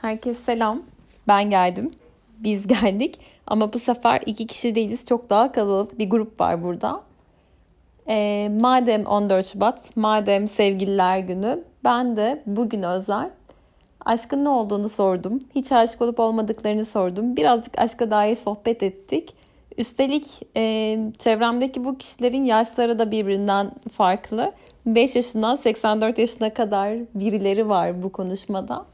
Herkese selam. Ben geldim. Biz geldik. Ama bu sefer iki kişi değiliz. Çok daha kalabalık bir grup var burada. Ee, madem 14 Şubat, madem Sevgililer Günü, ben de bugün özel aşkın ne olduğunu sordum. Hiç aşık olup olmadıklarını sordum. Birazcık aşka dair sohbet ettik. Üstelik e, çevremdeki bu kişilerin yaşları da birbirinden farklı. 5 yaşından 84 yaşına kadar birileri var bu konuşmada.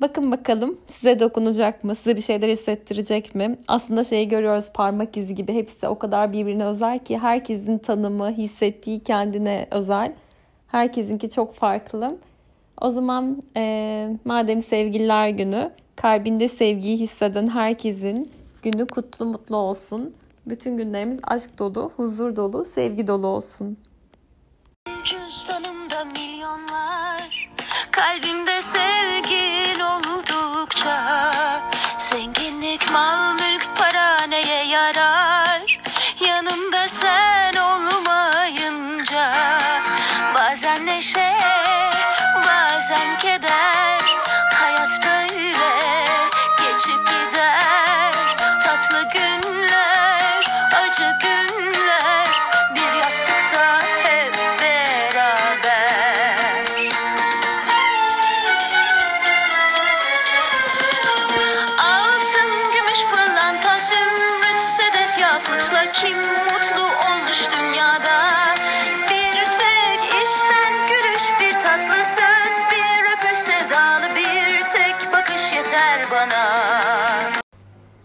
Bakın bakalım size dokunacak mı? Size bir şeyler hissettirecek mi? Aslında şeyi görüyoruz parmak izi gibi. Hepsi o kadar birbirine özel ki herkesin tanımı, hissettiği kendine özel. Herkesinki çok farklı. O zaman e, madem sevgililer günü, kalbinde sevgiyi hisseden herkesin günü kutlu mutlu olsun. Bütün günlerimiz aşk dolu, huzur dolu, sevgi dolu olsun. Cüzdanımda milyonlar, kalbimde sevgin oldukça. Zenginlik, mal, mülk, para neye yarar? Yanımda sen olmayınca. Bazen neşe, bazen keder. Hayat böyle geçip gider.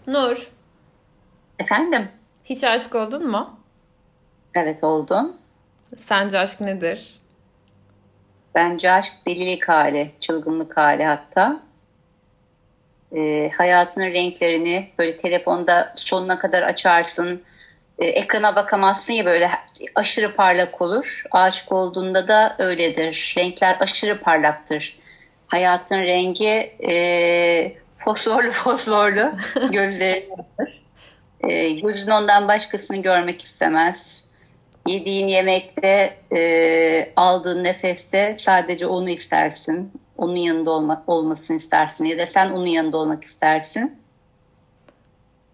Nur, Efendim? hiç aşık oldun mu? Evet oldum. Sence aşk nedir? Bence aşk delilik hali, çılgınlık hali hatta. Ee, hayatının renklerini böyle telefonda sonuna kadar açarsın. Ee, ekrana bakamazsın ya böyle aşırı parlak olur. Aşık olduğunda da öyledir. Renkler aşırı parlaktır. Hayatın rengi e, fosforlu fosforlu gözleri vardır. E, gözün ondan başkasını görmek istemez. Yediğin yemekte, e, aldığın nefeste sadece onu istersin. Onun yanında olma, olmasını istersin ya da sen onun yanında olmak istersin.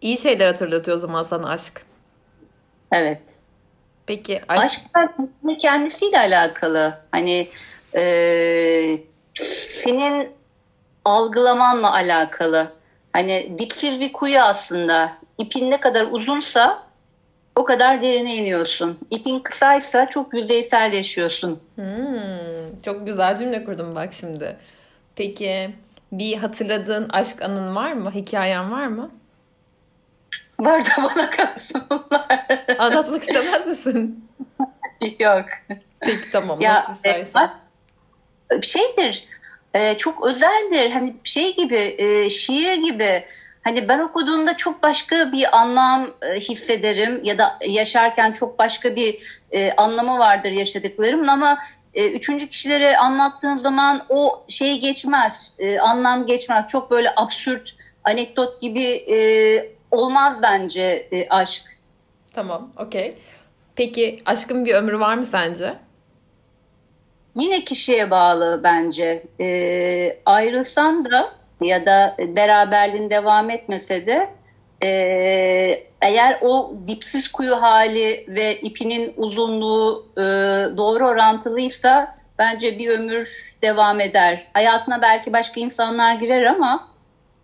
İyi şeyler hatırlatıyor o zaman sana aşk. Evet. Peki aşk, Aşk kendisiyle alakalı. Hani e, senin algılamanla alakalı. Hani dipsiz bir kuyu aslında. İpin ne kadar uzunsa o kadar derine iniyorsun. İpin kısaysa çok yüzeysel yaşıyorsun. Hmm, çok güzel cümle kurdum bak şimdi. Peki bir hatırladığın aşk anın var mı? Hikayen var mı? Var da bana kalsın bunlar. Anlatmak istemez misin? Yok. Peki tamam Ya nasıl istersen. e, şeydir e, çok özeldir hani şey gibi e, şiir gibi hani ben okuduğumda çok başka bir anlam e, hissederim ya da yaşarken çok başka bir e, anlamı vardır yaşadıklarımın ama e, üçüncü kişilere anlattığın zaman o şey geçmez e, anlam geçmez çok böyle absürt anekdot gibi e, olmaz bence e, aşk. Tamam okey. Peki aşkın bir ömrü var mı sence? Yine kişiye bağlı bence. Ee, ayrılsan da ya da beraberliğin devam etmese de e, eğer o dipsiz kuyu hali ve ipinin uzunluğu e, doğru orantılıysa bence bir ömür devam eder. Hayatına belki başka insanlar girer ama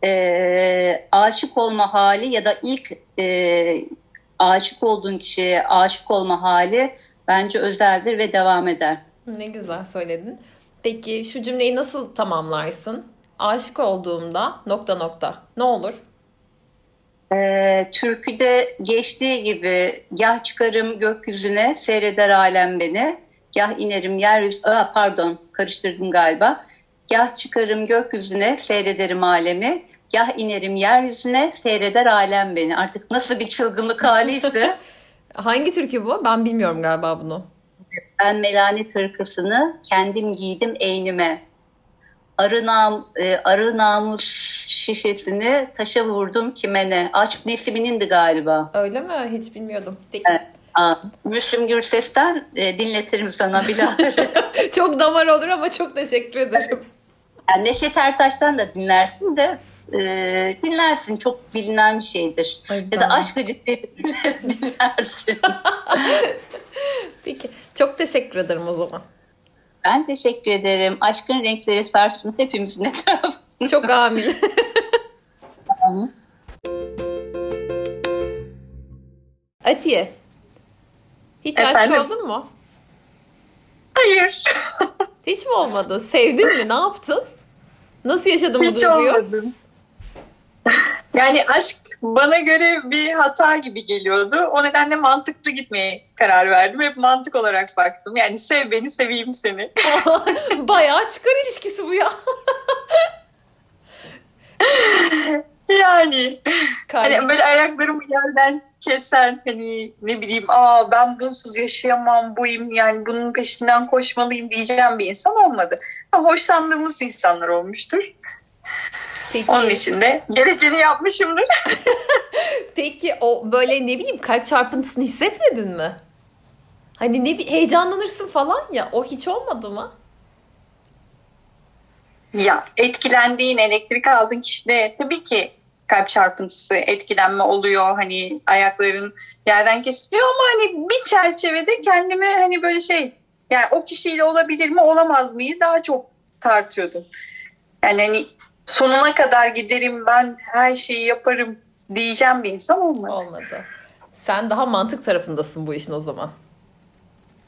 e, aşık olma hali ya da ilk e, aşık olduğun kişiye aşık olma hali bence özeldir ve devam eder. Ne güzel söyledin. Peki şu cümleyi nasıl tamamlarsın? Aşık olduğumda nokta nokta. Ne olur? Ee, türküde geçtiği gibi gah çıkarım gökyüzüne seyreder alem beni. Gah inerim yeryüzü... Aa, pardon karıştırdım galiba. Gah çıkarım gökyüzüne seyrederim alemi. Gah inerim yeryüzüne seyreder alem beni. Artık nasıl bir çılgınlık haliyse Hangi türkü bu? Ben bilmiyorum galiba bunu. Ben melanet hırkasını kendim giydim eynime. Arı, nam, e, arı namus şişesini taşa vurdum kime ne? Aşk Nesimi'nindi galiba. Öyle mi? Hiç bilmiyordum. Peki. Evet. Aa, Müslüm Gürses'ten e, dinletirim sana bilahare. çok damar olur ama çok teşekkür ederim. Yani Neşet Ertaş'tan da dinlersin de e, dinlersin. Çok bilinen bir şeydir. Ay, ya da aşk acı dinlersin. Peki. Çok teşekkür ederim o zaman. ben teşekkür ederim. Aşkın renkleri sarsın hepimizin etrafını. Çok amin. Atiye. Hiç Efendim? aşık oldun mu? Hayır. Hiç mi olmadı? Sevdin mi? Ne yaptın? Nasıl yaşadın bu Hiç duyguyu? olmadım. Yani aşk bana göre bir hata gibi geliyordu. O nedenle mantıklı gitmeye karar verdim. Hep mantık olarak baktım. Yani sev beni, seveyim seni. Bayağı çıkar ilişkisi bu ya. yani Kalbin- hani böyle ayaklarımı yerden kesen hani ne bileyim aa ben bunsuz yaşayamam buyum yani bunun peşinden koşmalıyım diyeceğim bir insan olmadı. Ama hoşlandığımız insanlar olmuştur. Peki, Onun için de gerekeni yapmışımdır. peki o böyle ne bileyim kalp çarpıntısını hissetmedin mi? Hani ne bir heyecanlanırsın falan ya o hiç olmadı mı? Ya etkilendiğin, elektrik aldığın kişide tabii ki kalp çarpıntısı, etkilenme oluyor. Hani ayakların yerden kesiliyor ama hani bir çerçevede kendimi hani böyle şey yani o kişiyle olabilir mi olamaz mıyı daha çok tartıyordum. Yani hani sonuna kadar giderim ben her şeyi yaparım diyeceğim bir insan olmadı. Olmadı. Sen daha mantık tarafındasın bu işin o zaman.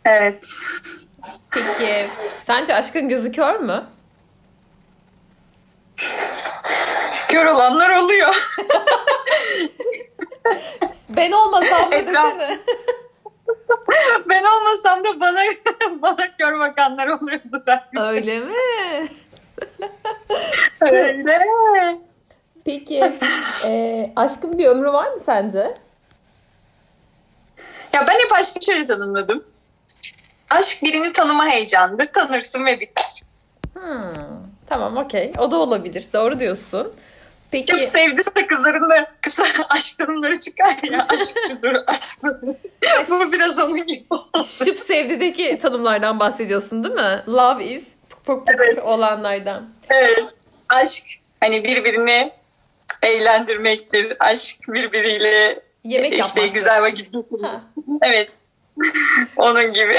Evet. Peki sence aşkın gözü kör mü? Kör olanlar oluyor. Ben olmasam Etraf- desene. ben olmasam da bana bana kör bakanlar oluyordu. Öyle mi? Öyle. Peki e, aşkın bir ömrü var mı sence? Ya ben hep aşkı şöyle tanımladım. Aşk birini tanıma heyecandır. Tanırsın ve biter. Hmm, tamam okey. O da olabilir. Doğru diyorsun. Peki Çok sevdiyse kızların da kısa aşk tanımları çıkar ya. Aşk şudur, aşk. Bu biraz onun gibi oldu. şıp sevdideki tanımlardan bahsediyorsun değil mi? Love is puk puk Evet. olanlardan. Evet. Aşk hani birbirini eğlendirmektir. Aşk birbiriyle Yemek işte yapmak. güzel vakit. Evet. Onun gibi.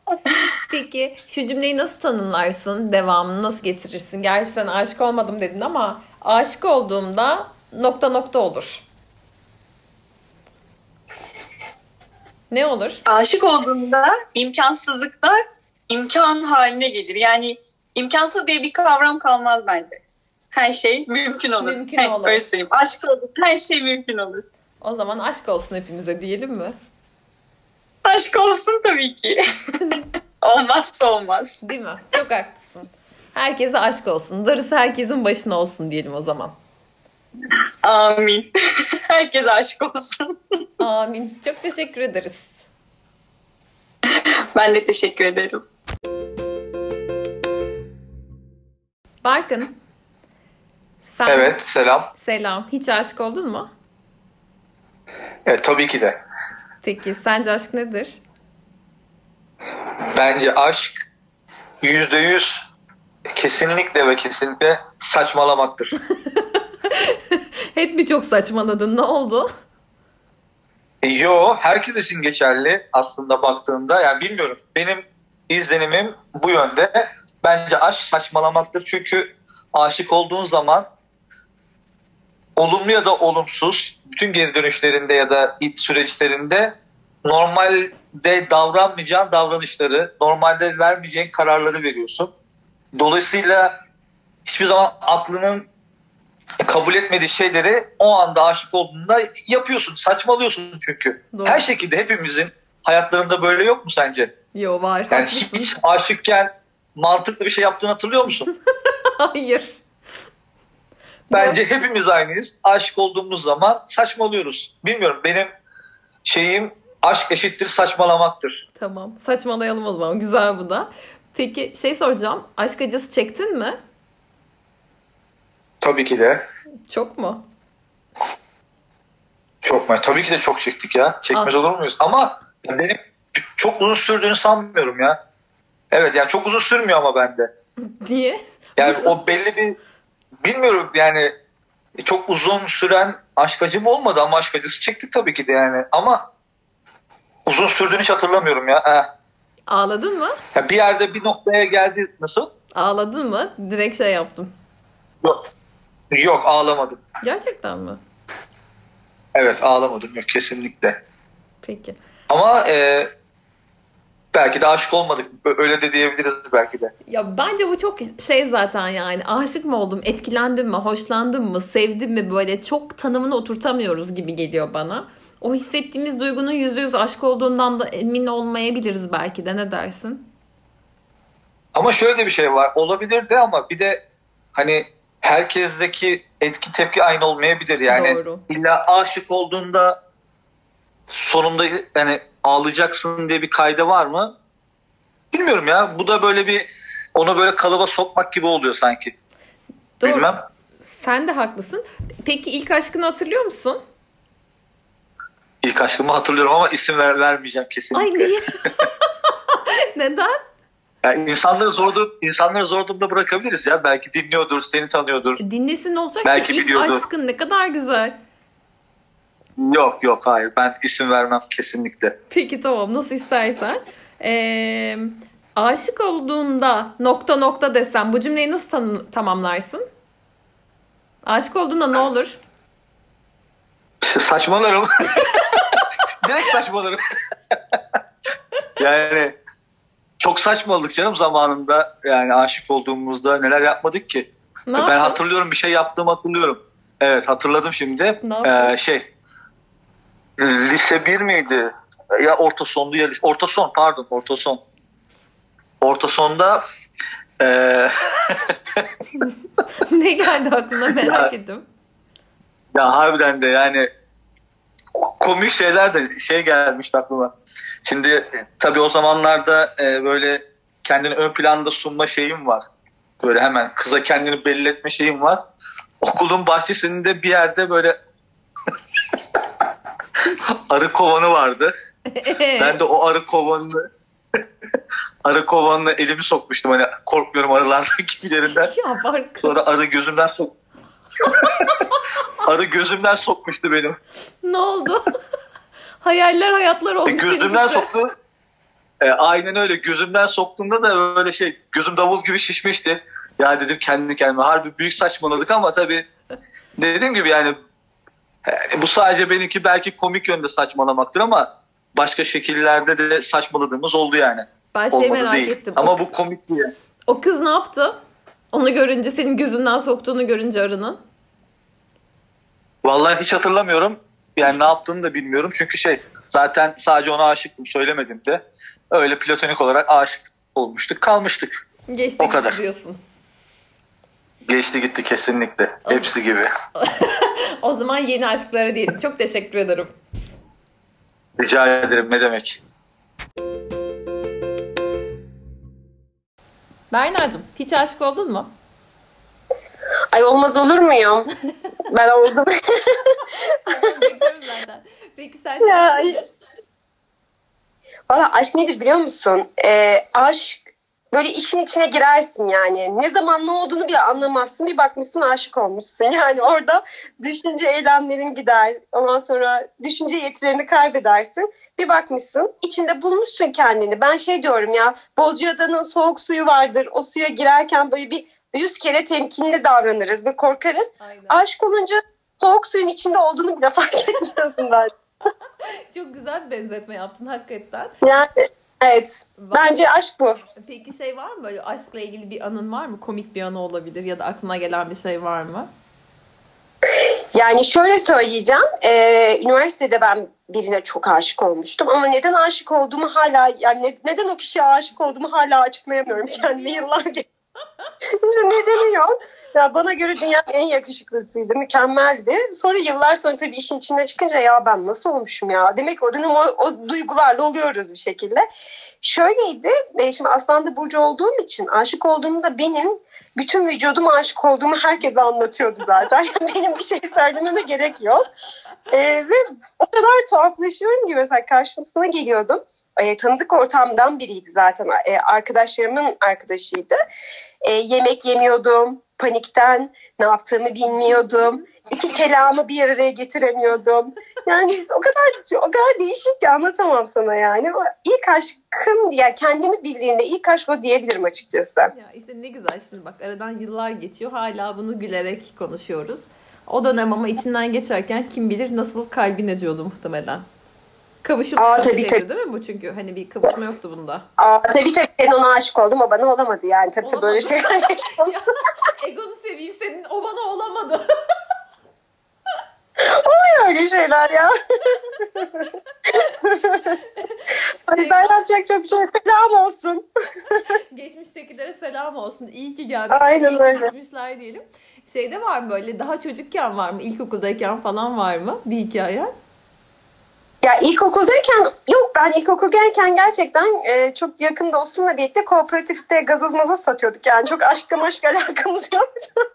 Peki şu cümleyi nasıl tanımlarsın? Devamını nasıl getirirsin? Gerçi sen aşık olmadım dedin ama aşık olduğumda nokta nokta olur. Ne olur? aşık olduğunda imkansızlıklar imkan haline gelir. Yani imkansız diye bir kavram kalmaz bende. Her şey mümkün olur. Mümkün olur. Öyle söyleyeyim. Aşk olduk. Her şey mümkün olur. O zaman aşk olsun hepimize diyelim mi? Aşk olsun tabii ki. Olmazsa olmaz. Değil mi? Çok haklısın. Herkese aşk olsun. Darısı herkesin başına olsun diyelim o zaman. Amin. Herkes aşık olsun. Amin. Çok teşekkür ederiz. Ben de teşekkür ederim. Barkın. Sen Evet, selam. selam. Hiç aşık oldun mu? Evet, tabii ki de. Peki sence aşk nedir? Bence aşk yüzde yüz kesinlikle ve kesinlikle saçmalamaktır. Hep mi çok saçmaladın? Ne oldu? E, Yo, herkes için geçerli aslında baktığında. Yani bilmiyorum. Benim izlenimim bu yönde. Bence aşk saçmalamaktır. Çünkü aşık olduğun zaman olumlu ya da olumsuz bütün geri dönüşlerinde ya da iç süreçlerinde normalde davranmayacağın davranışları, normalde vermeyeceğin kararları veriyorsun. Dolayısıyla hiçbir zaman aklının kabul etmediği şeyleri o anda aşık olduğunda yapıyorsun. Saçmalıyorsun çünkü. Doğru. Her şekilde hepimizin hayatlarında böyle yok mu sence? Yo var. Yani hiç aşıkken mantıklı bir şey yaptığını hatırlıyor musun? Hayır. Bence hepimiz aynıyız. Aşık olduğumuz zaman saçmalıyoruz. Bilmiyorum benim şeyim aşk eşittir saçmalamaktır. Tamam. Saçmalayalım o zaman. Güzel bu da. Peki şey soracağım. Aşk acısı çektin mi? Tabii ki de. Çok mu? Çok mu? Tabii ki de çok çektik ya. Çekmez Ah. olur muyuz? Ama benim çok uzun sürdüğünü sanmıyorum ya. Evet yani çok uzun sürmüyor ama bende. Niye? Yani o belli bir bilmiyorum yani çok uzun süren aşk acım olmadı ama aşk acısı çektik tabii ki de yani. Ama uzun sürdüğünü hiç hatırlamıyorum ya. Eh. Ağladın mı? Ya bir yerde bir noktaya geldi. Nasıl? Ağladın mı? Direkt şey yaptım. Yok. Yok ağlamadım. Gerçekten mi? Evet ağlamadım yok kesinlikle. Peki. Ama e, belki de aşık olmadık. Öyle de diyebiliriz belki de. Ya bence bu çok şey zaten yani aşık mı oldum, etkilendim mi, hoşlandım mı, sevdim mi böyle çok tanımını oturtamıyoruz gibi geliyor bana. O hissettiğimiz duygunun yüzde yüz aşk olduğundan da emin olmayabiliriz belki de ne dersin? Ama şöyle de bir şey var. Olabilir de ama bir de hani herkesteki etki tepki aynı olmayabilir. Yani Doğru. illa aşık olduğunda sonunda yani ağlayacaksın diye bir kayda var mı? Bilmiyorum ya. Bu da böyle bir onu böyle kalıba sokmak gibi oluyor sanki. Doğru. Bilmem. Sen de haklısın. Peki ilk aşkını hatırlıyor musun? İlk aşkımı hatırlıyorum ama isim ver, vermeyeceğim kesinlikle. Ay niye? Neden? Yani insanları zor insanları zor durumda bırakabiliriz ya. Belki dinliyordur, seni tanıyordur. Dinlesin olacak Belki ki ilk biliyordur. aşkın ne kadar güzel. Yok yok hayır ben isim vermem kesinlikle. Peki tamam nasıl istersen. Ee, aşık olduğunda nokta nokta desem bu cümleyi nasıl tan- tamamlarsın? Aşık olduğunda ne olur? Saçmalarım. Direkt saçmalarım. yani çok saçmaladık canım zamanında. Yani aşık olduğumuzda neler yapmadık ki. Ne ben yaptın? hatırlıyorum bir şey yaptığımı hatırlıyorum. Evet hatırladım şimdi. Ne? Ee, şey lise 1 miydi? Ya orta sondu ya lise, orta son pardon orta son. Orta sonda ee, ne geldi aklına merak Ya- ettim. Ya harbiden de yani komik şeyler de şey gelmişti aklıma. Şimdi e, tabii o zamanlarda e, böyle kendini ön planda sunma şeyim var. Böyle hemen kıza kendini belli etme şeyim var. Okulun bahçesinde bir yerde böyle arı kovanı vardı. Ben de o arı kovanını arı kovanına elimi sokmuştum hani korkmuyorum arılardan gibilerinden. Sonra arı gözümden sok arı gözümden sokmuştu benim. ne oldu? Hayaller hayatlar E, olmuş. gözümden senin soktu. E, aynen öyle. Gözümden soktuğumda da böyle şey gözüm davul gibi şişmişti. Ya dedim kendi kendime harbi büyük saçmaladık ama tabii dediğim gibi yani e, bu sadece benimki belki komik yönde saçmalamaktır ama başka şekillerde de saçmaladığımız oldu yani. Ben şey Olmadı merak değil. ettim. Ama o, bu komik diye. o kız ne yaptı? Onu görünce senin gözünden soktuğunu görünce arının. Vallahi hiç hatırlamıyorum. Yani ne yaptığını da bilmiyorum. Çünkü şey zaten sadece ona aşıktım söylemedim de. Öyle platonik olarak aşık olmuştuk kalmıştık. Geçti O gitti kadar. diyorsun. Geçti gitti kesinlikle. Hepsi gibi. O zaman yeni aşklara diyelim. Çok teşekkür ederim. Rica ederim ne demek. Berna'cığım hiç aşık oldun mu? Ay olmaz olur muyum? ben oldum. Peki sen Ya. Valla aşk nedir biliyor musun? Ee, aşk böyle işin içine girersin yani. Ne zaman ne olduğunu bile anlamazsın. Bir bakmışsın aşık olmuşsun. Yani orada düşünce eylemlerin gider. Ondan sonra düşünce yetilerini kaybedersin. Bir bakmışsın içinde bulmuşsun kendini. Ben şey diyorum ya Bozcaada'nın soğuk suyu vardır. O suya girerken böyle bir yüz kere temkinli davranırız ve korkarız. Aynen. Aşk olunca soğuk suyun içinde olduğunu bile fark etmiyorsun ben. Çok güzel bir benzetme yaptın hakikaten. Yani evet. Bence aşk bu. Peki şey var mı böyle aşkla ilgili bir anın var mı? Komik bir anı olabilir ya da aklına gelen bir şey var mı? Yani şöyle söyleyeceğim. Ee, üniversitede ben birine çok aşık olmuştum. Ama neden aşık olduğumu hala yani ne- neden o kişiye aşık olduğumu hala açıklayamıyorum kendime yıllar geçti. işte nedeni yok. Ya bana göre dünyanın en yakışıklısıydı, mükemmeldi. Sonra yıllar sonra tabii işin içine çıkınca ya ben nasıl olmuşum ya? Demek ki o dönem o, o duygularla oluyoruz bir şekilde. Şöyleydi, e, şimdi Aslan'da Burcu olduğum için aşık olduğumda benim bütün vücudum aşık olduğumu herkese anlatıyordu zaten. Yani benim bir şey söylememe gerek yok. E, ve o kadar tuhaflaşıyorum ki mesela karşısına geliyordum. e, tanıdık ortamdan biriydi zaten. E, arkadaşlarımın arkadaşıydı. E, yemek yemiyordum panikten ne yaptığımı bilmiyordum. İki kelamı bir araya getiremiyordum. Yani o kadar o kadar değişik ki anlatamam sana yani. İlk aşkım ya yani kendimi bildiğinde ilk aşk o diyebilirim açıkçası. Ya işte ne güzel şimdi bak aradan yıllar geçiyor hala bunu gülerek konuşuyoruz. O dönem ama içinden geçerken kim bilir nasıl kalbin acıyordu muhtemelen. Kavuşum Aa, tabii, şeydi tabii. değil mi bu çünkü hani bir kavuşma yoktu bunda. Aa, tabii tabii ben ona aşık oldum o bana olamadı yani tabii tabii böyle şeyler yaşadım. Ya, egonu seveyim senin o bana olamadı. Oluyor öyle şeyler ya. Hani bir şey selam olsun. Geçmiştekilere selam olsun. İyi ki gelmişler. Aynen iyi ki öyle. gitmişler diyelim. Şeyde var mı böyle daha çocukken var mı? İlkokuldayken falan var mı? Bir hikaye. Ya ilkokuldayken yok ben ilkokuldayken gerçekten e, çok yakın dostumla birlikte kooperatifte gazoz mazoz satıyorduk. Yani çok aşkla maşk alakamız yoktu.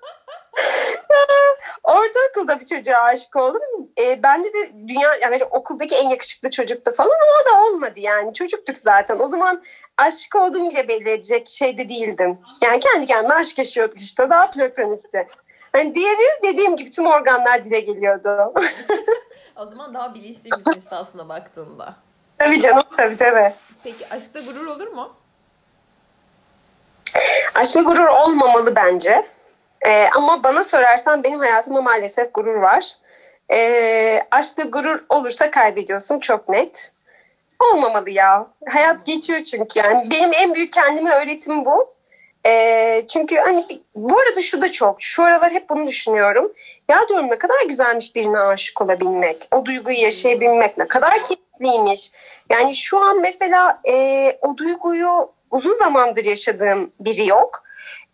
Ortaokulda bir çocuğa aşık oldum. E, bende de dünya yani böyle okuldaki en yakışıklı çocuktu falan ama o da olmadı yani. Çocuktuk zaten. O zaman aşık olduğumu bile belli edecek şeyde değildim. Yani kendi kendime aşk yaşıyorduk işte. Daha platonikti. Hani diğeri dediğim gibi tüm organlar dile geliyordu. O zaman daha bilinçliymişsin işte aslında baktığında. tabii canım tabii tabii. Peki aşkta gurur olur mu? Aşkla gurur olmamalı bence. Ee, ama bana sorarsan benim hayatımda maalesef gurur var. Ee, aşkla gurur olursa kaybediyorsun çok net. Olmamalı ya. Hayat geçiyor çünkü yani. Benim en büyük kendime öğretim bu. Çünkü hani bu arada şu da çok. Şu aralar hep bunu düşünüyorum. Ya diyorum ne kadar güzelmiş birine aşık olabilmek. O duyguyu yaşayabilmek ne kadar keyifliymiş. Yani şu an mesela e, o duyguyu uzun zamandır yaşadığım biri yok.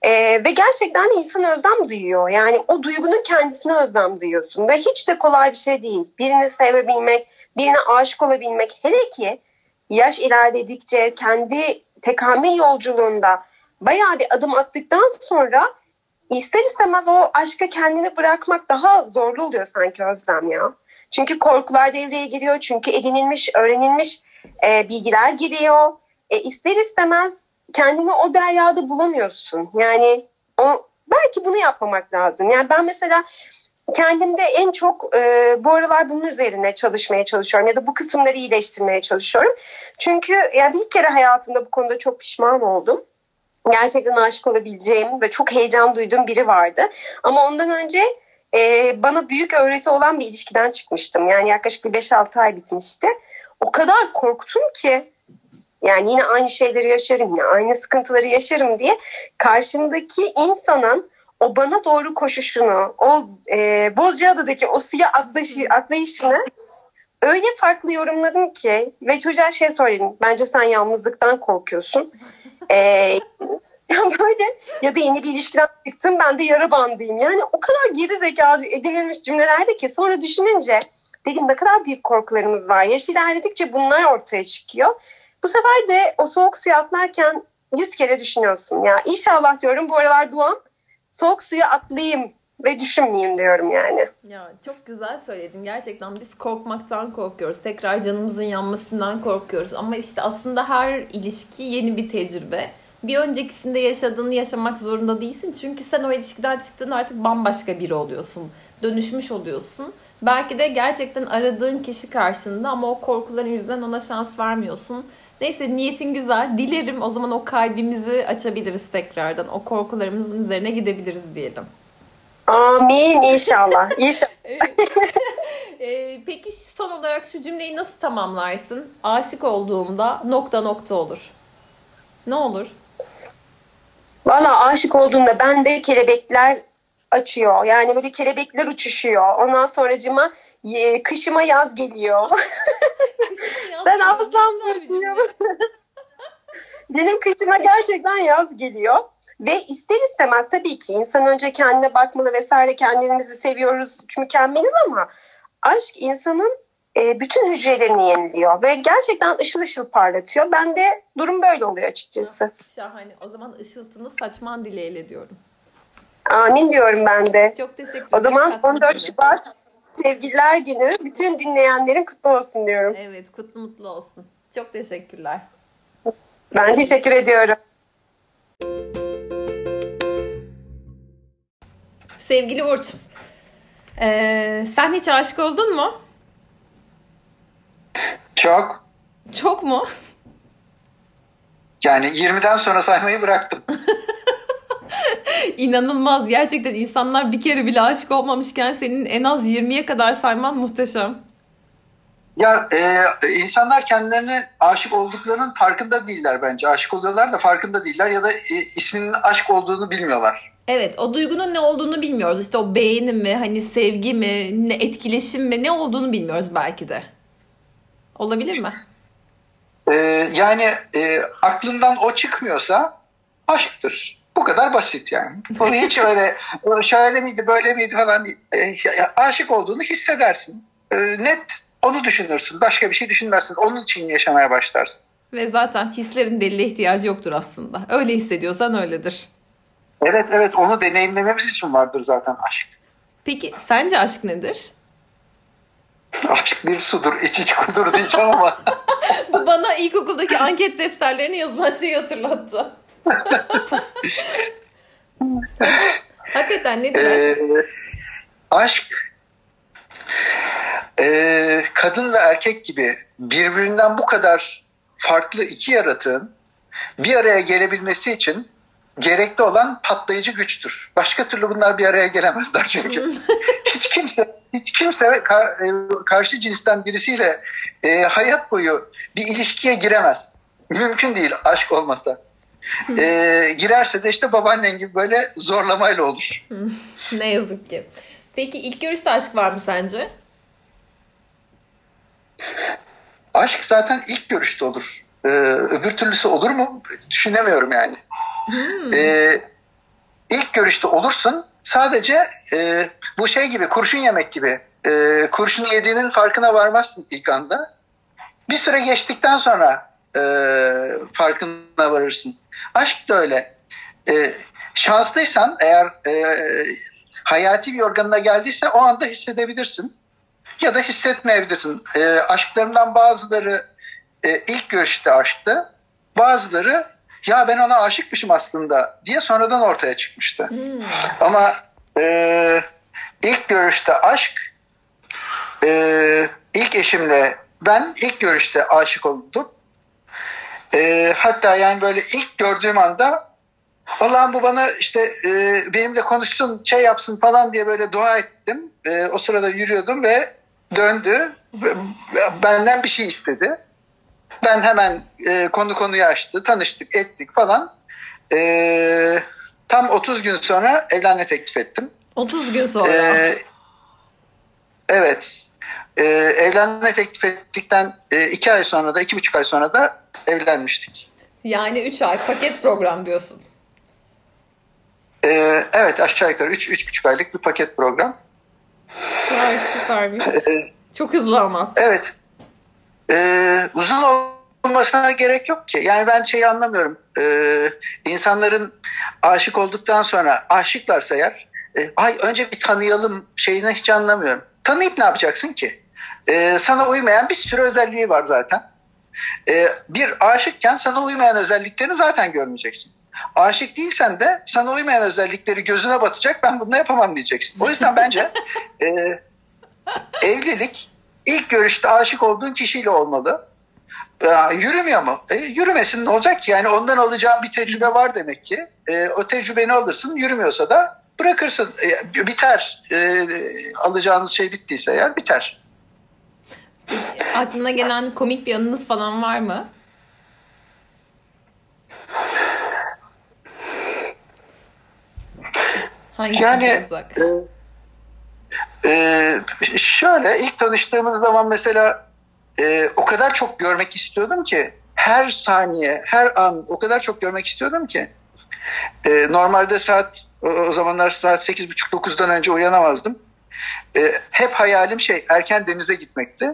Ee, ve gerçekten insan özlem duyuyor. Yani o duygunun kendisine özlem duyuyorsun. Ve hiç de kolay bir şey değil. Birini sevebilmek, birine aşık olabilmek. Hele ki yaş ilerledikçe kendi tekamül yolculuğunda bayağı bir adım attıktan sonra ister istemez o aşka kendini bırakmak daha zorlu oluyor sanki Özlem ya. Çünkü korkular devreye giriyor. Çünkü edinilmiş, öğrenilmiş e, bilgiler giriyor. E, ister istemez kendini o deryada bulamıyorsun. Yani o belki bunu yapmamak lazım. Yani ben mesela kendimde en çok e, bu aralar bunun üzerine çalışmaya çalışıyorum ya da bu kısımları iyileştirmeye çalışıyorum. Çünkü yani bir kere hayatımda bu konuda çok pişman oldum. Gerçekten aşık olabileceğim ve çok heyecan duyduğum biri vardı. Ama ondan önce e, bana büyük öğreti olan bir ilişkiden çıkmıştım. Yani yaklaşık bir 5-6 ay bitmişti. O kadar korktum ki yani yine aynı şeyleri yaşarım, yine aynı sıkıntıları yaşarım diye karşımdaki insanın o bana doğru koşuşunu, o e, Bozcaada'daki o suya atlayışı, atlayışını öyle farklı yorumladım ki ve çocuğa şey söyledim. Bence sen yalnızlıktan korkuyorsun. E, ya böyle ya da yeni bir ilişkiden çıktım ben de yara bandıyım. Yani o kadar geri zekalı edinilmiş cümlelerde ki sonra düşününce dedim ne kadar büyük korkularımız var. Yaş ilerledikçe bunlar ortaya çıkıyor. Bu sefer de o soğuk suya atlarken yüz kere düşünüyorsun. Ya inşallah diyorum bu aralar duam soğuk suya atlayayım ve düşünmeyeyim diyorum yani. Ya çok güzel söyledin. Gerçekten biz korkmaktan korkuyoruz. Tekrar canımızın yanmasından korkuyoruz. Ama işte aslında her ilişki yeni bir tecrübe. Bir öncekisinde yaşadığını yaşamak zorunda değilsin. Çünkü sen o ilişkiden çıktığında artık bambaşka biri oluyorsun. Dönüşmüş oluyorsun. Belki de gerçekten aradığın kişi karşında ama o korkuların yüzünden ona şans vermiyorsun. Neyse niyetin güzel. Dilerim o zaman o kalbimizi açabiliriz tekrardan. O korkularımızın üzerine gidebiliriz diyelim. Amin inşallah. İnşallah. Ee, peki son olarak şu cümleyi nasıl tamamlarsın? Aşık olduğumda nokta nokta olur. Ne olur? Valla aşık olduğumda ben de kelebekler açıyor. Yani böyle kelebekler uçuşuyor. Ondan sonracıma e, kışıma yaz geliyor. ben aslan bekliyorum. Benim kışıma gerçekten yaz geliyor. Ve ister istemez tabii ki insan önce kendine bakmalı vesaire kendimizi seviyoruz, mükemmeliz ama aşk insanın e, bütün hücrelerini yeniliyor ve gerçekten ışıl ışıl parlatıyor. Ben de durum böyle oluyor açıkçası. Şahane. O zaman ışıltını saçman dileğiyle diyorum. Amin diyorum ben de. Çok teşekkür ederim. O zaman Katkın 14 için. Şubat Sevgililer Günü bütün dinleyenlerin kutlu olsun diyorum. Evet, kutlu mutlu olsun. Çok teşekkürler. Ben teşekkür ediyorum. Sevgili Burç, ee, sen hiç aşık oldun mu? Çok. Çok mu? Yani 20'den sonra saymayı bıraktım. İnanılmaz. Gerçekten insanlar bir kere bile aşık olmamışken senin en az 20'ye kadar sayman muhteşem. Ya e, insanlar kendilerine aşık olduklarının farkında değiller bence. Aşık oluyorlar da farkında değiller ya da e, isminin aşk olduğunu bilmiyorlar. Evet o duygunun ne olduğunu bilmiyoruz. İşte o beğeni mi, hani sevgi mi, ne etkileşim mi ne olduğunu bilmiyoruz belki de. Olabilir mi? E, yani e, aklından o çıkmıyorsa aşktır. Bu kadar basit yani. O hiç öyle şöyle miydi böyle miydi falan değil. E, aşık olduğunu hissedersin. E, net onu düşünürsün. Başka bir şey düşünmezsin. Onun için yaşamaya başlarsın. Ve zaten hislerin delile ihtiyacı yoktur aslında. Öyle hissediyorsan öyledir. Evet evet onu deneyimlememiz için vardır zaten aşk. Peki sence aşk nedir? Aşk bir sudur, iç iç kudur diyeceğim ama. Bu bana ilkokuldaki anket defterlerine yazılan şeyi hatırlattı. Hakikaten nedir aşk? Ee, aşk e, kadın ve erkek gibi birbirinden bu kadar farklı iki yaratığın bir araya gelebilmesi için gerekli olan patlayıcı güçtür. Başka türlü bunlar bir araya gelemezler çünkü. hiç kimse hiç kimse e, karşı cinsten birisiyle e, hayat boyu bir ilişkiye giremez. Mümkün değil aşk olmasa. e, girerse de işte babaannen gibi böyle zorlamayla olur. ne yazık ki. Peki ilk görüşte aşk var mı sence? Aşk zaten ilk görüşte olur. Ee, öbür türlüsü olur mu? Düşünemiyorum yani. Hmm. Ee, ilk görüşte olursun. Sadece e, bu şey gibi kurşun yemek gibi. E, kurşun yediğinin farkına varmazsın ilk anda. Bir süre geçtikten sonra e, farkına varırsın. Aşk da öyle. E, şanslıysan eğer e, hayati bir organına geldiyse o anda hissedebilirsin. Ya da hissetmeyebilirsin. E, aşklarından bazıları e, ilk görüşte aşktı. Bazıları ya ben ona aşıkmışım aslında diye sonradan ortaya çıkmıştı. Hmm. Ama e, ilk görüşte aşk e, ilk eşimle ben ilk görüşte aşık oldum. E, hatta yani böyle ilk gördüğüm anda Allah'ım bu bana işte e, benimle konuşsun, şey yapsın falan diye böyle dua ettim. E, o sırada yürüyordum ve döndü. Benden bir şey istedi. Ben hemen e, konu konuyu açtı. Tanıştık, ettik falan. E, tam 30 gün sonra evlenme teklif ettim. 30 gün sonra? E, evet. E, evlenme teklif ettikten e, iki ay sonra da, iki buçuk ay sonra da evlenmiştik. Yani üç ay paket program diyorsun. E, evet aşağı yukarı üç, üç buçuk aylık bir paket program. Vay süpermiş. Çok hızlı ama. Evet. Ee, uzun olmasına gerek yok ki. Yani ben şeyi anlamıyorum. Ee, insanların aşık olduktan sonra aşıklarsa eğer e, ay önce bir tanıyalım şeyini hiç anlamıyorum. Tanıyıp ne yapacaksın ki? Ee, sana uymayan bir sürü özelliği var zaten. Ee, bir aşıkken sana uymayan özelliklerini zaten görmeyeceksin. Aşık değilsen de sana uymayan özellikleri gözüne batacak ben bunu yapamam diyeceksin. O yüzden bence e, evlilik ilk görüşte aşık olduğun kişiyle olmalı. Ya, yürümüyor mu? E, yürümesin ne olacak ki? Yani ondan alacağın bir tecrübe var demek ki. E, o tecrübeni alırsın. Yürümüyorsa da bırakırsın. E, biter. E, alacağınız şey bittiyse eğer biter. Aklına gelen komik bir anınız falan var mı? Hangisi yani e, e, şöyle ilk tanıştığımız zaman mesela e, o kadar çok görmek istiyordum ki her saniye, her an o kadar çok görmek istiyordum ki e, normalde saat o, o zamanlar saat 8.30-9'dan önce uyanamazdım. E, hep hayalim şey erken denize gitmekti.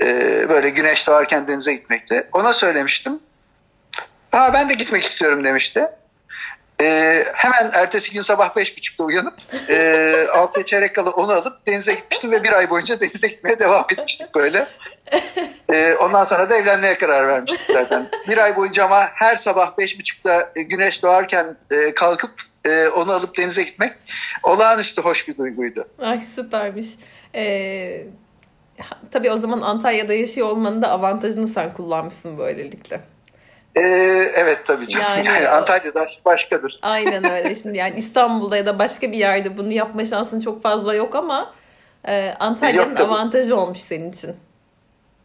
E, böyle güneş doğarken denize gitmekti. Ona söylemiştim. Aa, ben de gitmek istiyorum demişti. E, hemen ertesi gün sabah beş buçukta uyanıp e, 6 çeyrek kala onu alıp denize gitmiştim ve bir ay boyunca denize gitmeye devam etmiştik böyle. Ee, ondan sonra da evlenmeye karar vermiştik zaten. Bir ay boyunca ama her sabah beş buçukta güneş doğarken e, kalkıp e, onu alıp denize gitmek olağanüstü hoş bir duyguydu. Ay süpermiş. Ee, tabii o zaman Antalya'da yaşıyor olmanın da avantajını sen kullanmışsın böylelikle. Ee, evet tabii canım. Yani, yani Antalya'da başkadır. Aynen öyle. Şimdi yani İstanbul'da ya da başka bir yerde bunu yapma şansın çok fazla yok ama e, Antalya'nın avantajı olmuş senin için.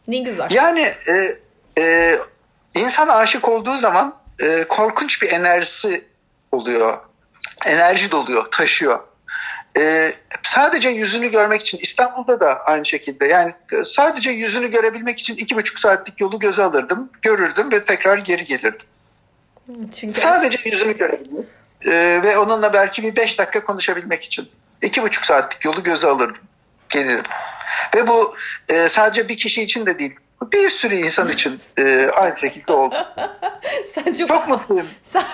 Ne güzel. Yani e, e, insan aşık olduğu zaman e, korkunç bir enerjisi oluyor. Enerji doluyor, taşıyor. E, sadece yüzünü görmek için İstanbul'da da aynı şekilde yani sadece yüzünü görebilmek için iki buçuk saatlik yolu göze alırdım, görürdüm ve tekrar geri gelirdim. Çünkü sadece yüzünü görebilmek e, ve onunla belki bir beş dakika konuşabilmek için iki buçuk saatlik yolu göze alırdım, gelirdim. Ve bu e, sadece bir kişi için de değil, bir sürü insan için e, aynı şekilde oldu. Sen çok, çok mutluyum. Sen,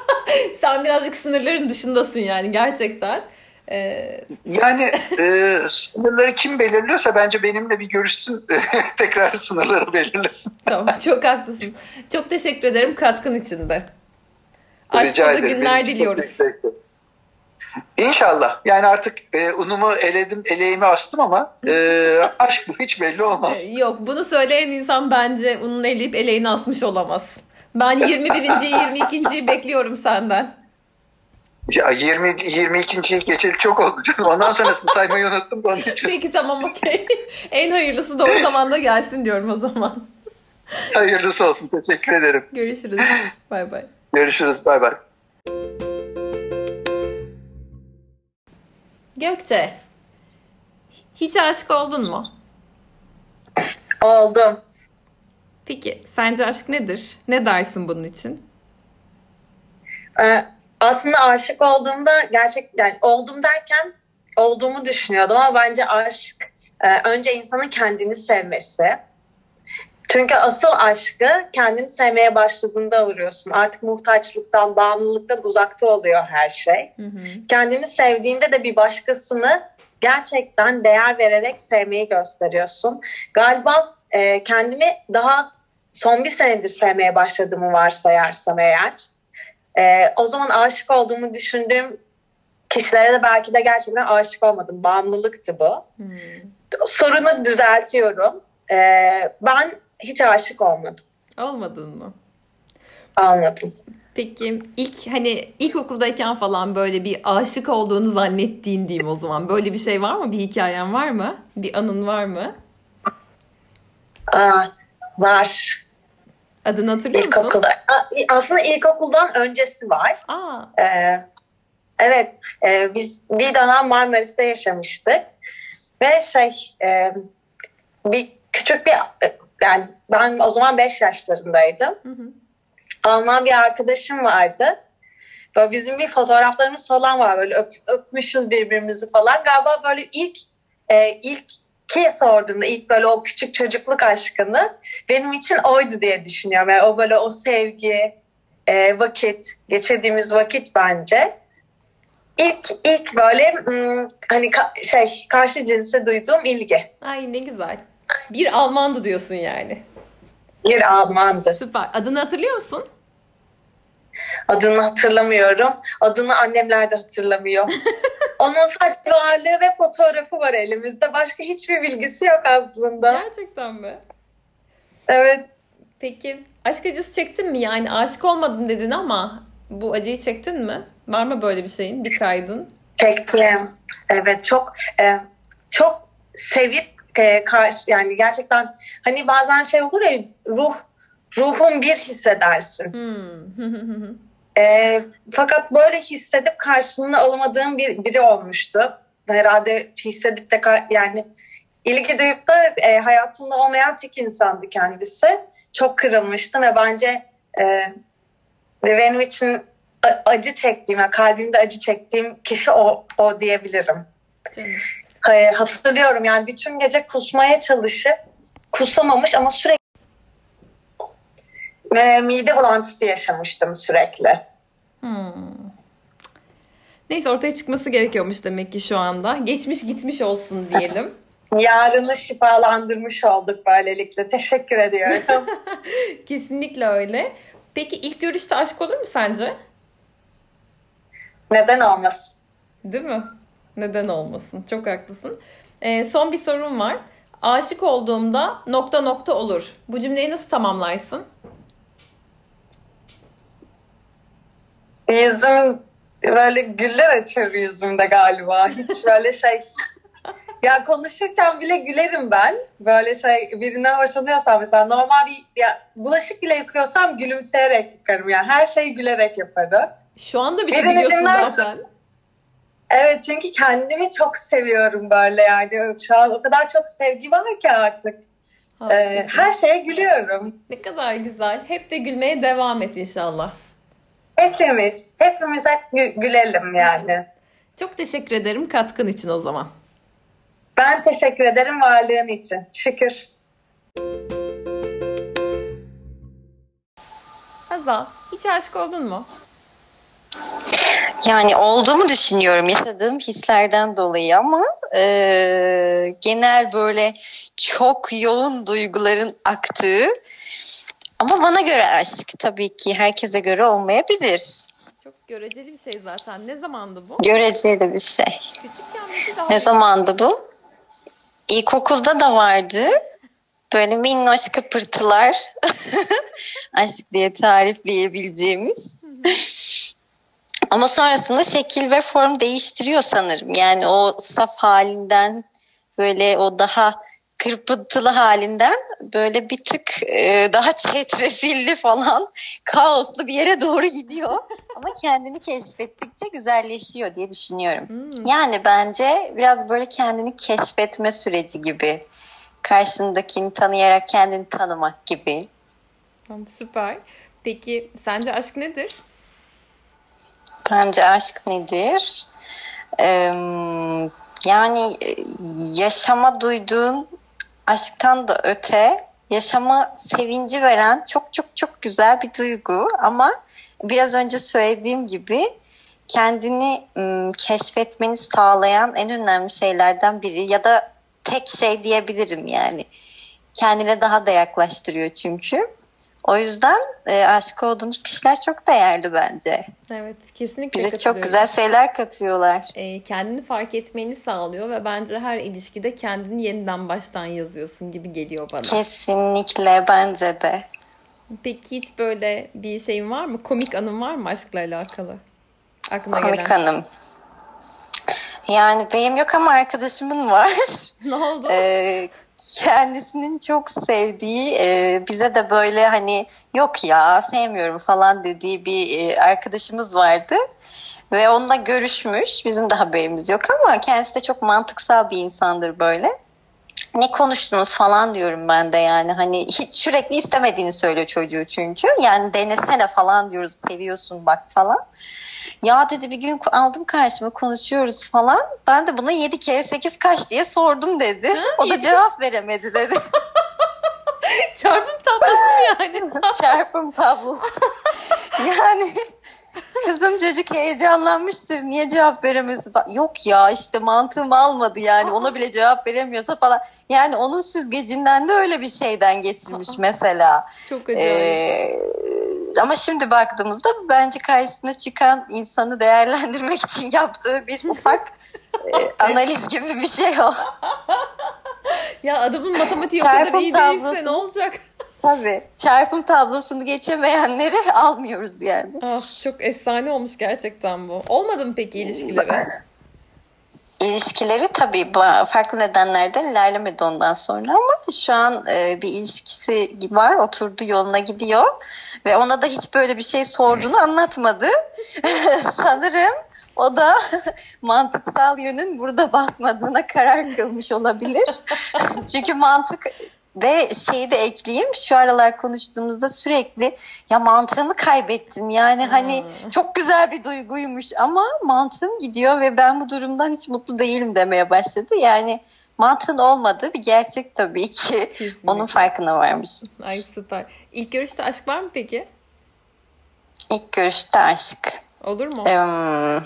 sen birazcık sınırların dışındasın yani gerçekten. Ee... Yani e, sınırları kim belirliyorsa bence benimle bir görüşsün tekrar sınırları belirlesin. tamam çok haklısın. Çok teşekkür ederim katkın için de. Aşk dolu günler diliyoruz. İnşallah. Yani artık e, unumu eledim, eleğimi astım ama e, aşk hiç belli olmaz. Yok bunu söyleyen insan bence ununu eleyip eleğini asmış olamaz. Ben 21. 22. bekliyorum senden. Ya 20 22. geçeli çok oldu canım. Ondan sonrasını saymayı unuttum da onun için. Peki tamam okey. en hayırlısı doğru zamanda gelsin diyorum o zaman. Hayırlısı olsun. Teşekkür ederim. Görüşürüz. Bay bay. Görüşürüz. Bay bay. Gökçe. Hiç aşık oldun mu? Oldum. Peki sence aşk nedir? Ne dersin bunun için? Ee, aslında aşık olduğumda gerçek yani oldum derken olduğumu düşünüyordum ama bence aşk e, önce insanın kendini sevmesi. Çünkü asıl aşkı kendini sevmeye başladığında alıyorsun. Artık muhtaçlıktan, bağımlılıktan uzakta oluyor her şey. Hı hı. Kendini sevdiğinde de bir başkasını gerçekten değer vererek sevmeyi gösteriyorsun. Galiba e, kendimi daha son bir senedir sevmeye başladığımı varsayarsam eğer ee, o zaman aşık olduğumu düşündüğüm kişilere de belki de gerçekten aşık olmadım. Bağımlılıktı bu. Hmm. Sorunu düzeltiyorum. Ee, ben hiç aşık olmadım. Olmadın mı? Olmadım. Peki ilk hani ilkokuldayken falan böyle bir aşık olduğunu zannettiğin diyeyim o zaman. Böyle bir şey var mı? Bir hikayen var mı? Bir anın var mı? Aa, var. Adını hatırlıyor musun? İlkokulda. Aslında ilkokuldan öncesi var. Aa. Ee, evet. E, biz bir dönem Marmaris'te yaşamıştık. Ve şey e, bir küçük bir yani ben o zaman 5 yaşlarındaydım. Hı hı. Alman bir arkadaşım vardı. Böyle bizim bir fotoğraflarımız falan var böyle öp, öpmüşüz birbirimizi falan. Galiba böyle ilk e, ilk ki sorduğumda ilk böyle o küçük çocukluk aşkını benim için oydu diye düşünüyorum. Yani o böyle o sevgi, e, vakit, geçirdiğimiz vakit bence. İlk ilk böyle hmm, hani ka- şey karşı cinse duyduğum ilgi. Ay ne güzel. Bir Almandı diyorsun yani. Bir Almandı. Süper. Adını hatırlıyor musun? Adını hatırlamıyorum. Adını annemler de hatırlamıyor. Onun sadece varlığı ve fotoğrafı var elimizde. Başka hiçbir bilgisi yok aslında. Gerçekten mi? Evet. Peki aşk acısı çektin mi? Yani aşık olmadım dedin ama bu acıyı çektin mi? Var mı böyle bir şeyin? Bir kaydın? Çektim. Evet çok e, çok sevip e, karşı yani gerçekten hani bazen şey olur ya ruh ruhun bir hissedersin. Hmm. E, fakat böyle hissedip karşılığını alamadığım bir biri olmuştu. Herhalde hissedip de yani ilgi duyup da e, hayatımda olmayan tek insandı kendisi. Çok kırılmıştım ve bence e, benim için acı çektiğim, kalbimde acı çektiğim kişi o, o diyebilirim. E, hatırlıyorum yani bütün gece kusmaya çalışıp kusamamış ama sürekli ve mide bulantısı yaşamıştım sürekli. Hmm. Neyse ortaya çıkması gerekiyormuş demek ki şu anda. Geçmiş gitmiş olsun diyelim. Yarını şifalandırmış olduk böylelikle. Teşekkür ediyorum. Kesinlikle öyle. Peki ilk görüşte aşk olur mu sence? Neden olmasın? Değil mi? Neden olmasın? Çok haklısın. Ee, son bir sorum var. Aşık olduğumda nokta nokta olur. Bu cümleyi nasıl tamamlarsın? Yüzüm böyle güller açıyor yüzümde galiba. Hiç böyle şey ya konuşurken bile gülerim ben. Böyle şey birine hoşlanıyorsam mesela normal bir ya, bulaşık bile yıkıyorsam gülümseyerek yıkarım. Yani her şeyi gülerek yaparım. Şu anda bile Birini biliyorsun dinler- zaten. Evet çünkü kendimi çok seviyorum böyle yani. Şu an o kadar çok sevgi var ki artık. Ee, her şeye gülüyorum. Ne kadar güzel. Hep de gülmeye devam et inşallah. Hepimiz, hepimiz hep gü- gülelim yani. Çok teşekkür ederim katkın için o zaman. Ben teşekkür ederim varlığın için. Şükür. Hazal, hiç aşık oldun mu? Yani olduğumu düşünüyorum yaşadığım hislerden dolayı ama e, genel böyle çok yoğun duyguların aktığı ama bana göre aşk tabii ki herkese göre olmayabilir. Çok göreceli bir şey zaten. Ne zamandı bu? Göreceli bir şey. Küçükken daha? Ne zamandı bu? İlkokulda da vardı. Böyle minnoş kıpırtılar. Aşk diye tarifleyebileceğimiz. Ama sonrasında şekil ve form değiştiriyor sanırım. Yani o saf halinden böyle o daha kırpıntılı halinden böyle bir tık e, daha çetrefilli falan kaoslu bir yere doğru gidiyor. Ama kendini keşfettikçe güzelleşiyor diye düşünüyorum. Hmm. Yani bence biraz böyle kendini keşfetme süreci gibi. Karşındakini tanıyarak kendini tanımak gibi. Tamam, süper. Peki sence aşk nedir? Bence aşk nedir? Ee, yani e, yaşama duyduğun aşktan da öte yaşama sevinci veren çok çok çok güzel bir duygu ama biraz önce söylediğim gibi kendini ım, keşfetmeni sağlayan en önemli şeylerden biri ya da tek şey diyebilirim yani. Kendine daha da yaklaştırıyor çünkü. O yüzden e, aşık olduğumuz kişiler çok değerli bence. Evet, kesinlikle Bize çok güzel şeyler katıyorlar. Ee, kendini fark etmeni sağlıyor ve bence her ilişkide kendini yeniden baştan yazıyorsun gibi geliyor bana. Kesinlikle bence de. Peki hiç böyle bir şeyin var mı? Komik anın var mı aşkla alakalı? Aklına Komik gelen. hanım. Yani benim yok ama arkadaşımın var. Ne oldu? Ee, kendisinin çok sevdiği e, bize de böyle hani yok ya sevmiyorum falan dediği bir e, arkadaşımız vardı. Ve onunla görüşmüş. Bizim de haberimiz yok ama kendisi de çok mantıksal bir insandır böyle. Ne konuştunuz falan diyorum ben de yani hani hiç sürekli istemediğini söylüyor çocuğu çünkü. Yani denesene falan diyoruz seviyorsun bak falan. Ya dedi bir gün aldım karşıma konuşuyoruz falan. Ben de buna 7 kere 8 kaç diye sordum dedi. o da cevap veremedi dedi. Çarpım tablosu yani? Çarpım tablo. yani kızım çocuk heyecanlanmıştır. Niye cevap falan. Yok ya işte mantığım almadı yani. Ona bile cevap veremiyorsa falan. Yani onun süzgecinden de öyle bir şeyden geçirmiş mesela. Çok acayip. Ee, ama şimdi baktığımızda bence karşısına çıkan insanı değerlendirmek için yaptığı bir ufak e, analiz gibi bir şey o. ya adamın matematiği o kadar iyi değilse ne olacak? Tabii. Çarpım tablosunu geçemeyenleri almıyoruz yani. Ah, çok efsane olmuş gerçekten bu. Olmadı mı peki ilişkileri? İlişkileri tabii farklı nedenlerden ilerlemedi ondan sonra ama şu an e, bir ilişkisi var oturdu yoluna gidiyor ve ona da hiç böyle bir şey sorduğunu anlatmadı. Sanırım o da mantıksal yönün burada basmadığına karar kılmış olabilir. Çünkü mantık ve şeyi de ekleyeyim şu aralar konuştuğumuzda sürekli ya mantığımı kaybettim yani hani çok güzel bir duyguymuş ama mantığım gidiyor ve ben bu durumdan hiç mutlu değilim demeye başladı. Yani mantığın olmadığı bir gerçek tabii ki. Kesinlikle. Onun farkına varmış. Ay süper. İlk görüşte aşk var mı peki? İlk görüşte aşk. Olur mu? Em,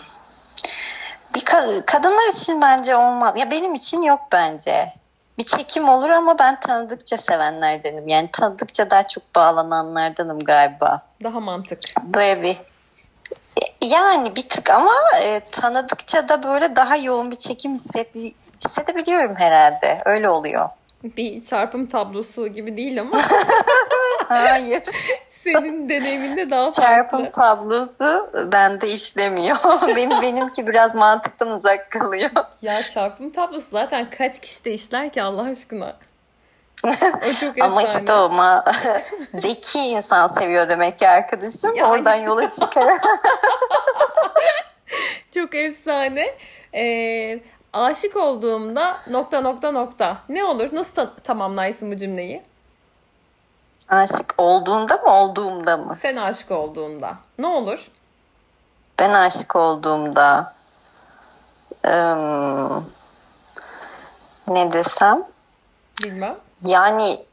Bir ka- kadınlar için bence olmaz. Ya benim için yok bence. Bir çekim olur ama ben tanıdıkça sevenlerdenim. Yani tanıdıkça daha çok bağlananlardanım galiba. Daha mantık. Böyle bir yani bir tık ama e, tanıdıkça da böyle daha yoğun bir çekim hissedi- hissedebiliyorum herhalde. Öyle oluyor. Bir çarpım tablosu gibi değil ama Hayır. Senin deneyiminde daha farklı. Çarpım tablosu bende işlemiyor. Benim benimki biraz mantıktan uzak kalıyor. Ya çarpım tablosu zaten kaç kişi de işler ki Allah aşkına. O çok Ama işte o ma- zeki insan seviyor demek ki arkadaşım. Yani. Oradan yola çıkarak. Çok efsane. Ee, aşık olduğumda nokta nokta nokta. Ne olur? Nasıl ta- tamamlarsın bu cümleyi? Aşık olduğunda mı olduğumda mı? Sen aşık olduğunda. Ne olur? Ben aşık olduğumda ım, ne desem Bilmem. yani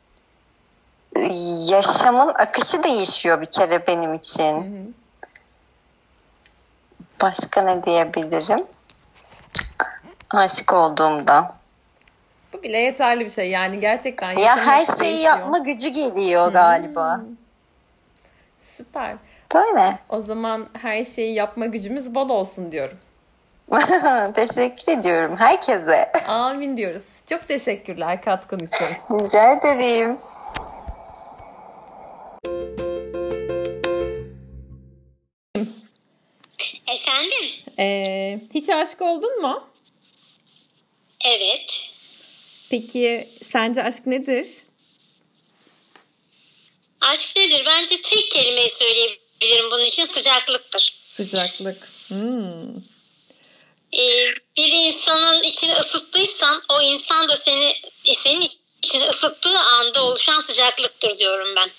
ıı, yaşamın akışı değişiyor bir kere benim için. Başka ne diyebilirim? Aşık olduğumda. Bu bile yeterli bir şey. Yani gerçekten Ya her şeyi değişiyor. yapma gücü geliyor galiba. Süper. Böyle. O zaman her şeyi yapma gücümüz bol olsun diyorum. Teşekkür ediyorum herkese. Amin diyoruz. Çok teşekkürler katkın için. Rica ederim. Efendim? Ee, hiç aşık oldun mu? Evet. Peki sence aşk nedir? Aşk nedir? Bence tek kelimeyi söyleyebilirim bunun için sıcaklıktır. Sıcaklık. Hmm. Ee, bir insanın içini ısıttıysan o insan da seni senin içini ısıttığı anda oluşan sıcaklıktır diyorum ben.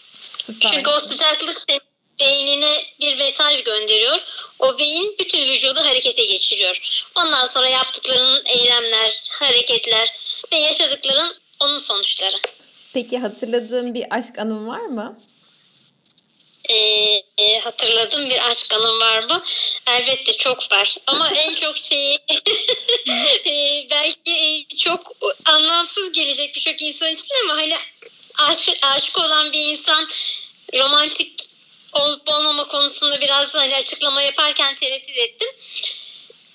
Süper. Çünkü o sıcaklık senin beynine bir mesaj gönderiyor. O beyin bütün vücudu harekete geçiriyor. Ondan sonra yaptıkların eylemler, hareketler ve yaşadıkların onun sonuçları. Peki hatırladığın bir aşk anın var mı? Ee, e, hatırladığım bir aşk anım var mı? Elbette çok var. Ama en çok şeyi e, belki e, çok anlamsız gelecek birçok insan için ama hani aşık, aşık olan bir insan romantik olup olmama konusunda biraz hani açıklama yaparken tereddüt ettim.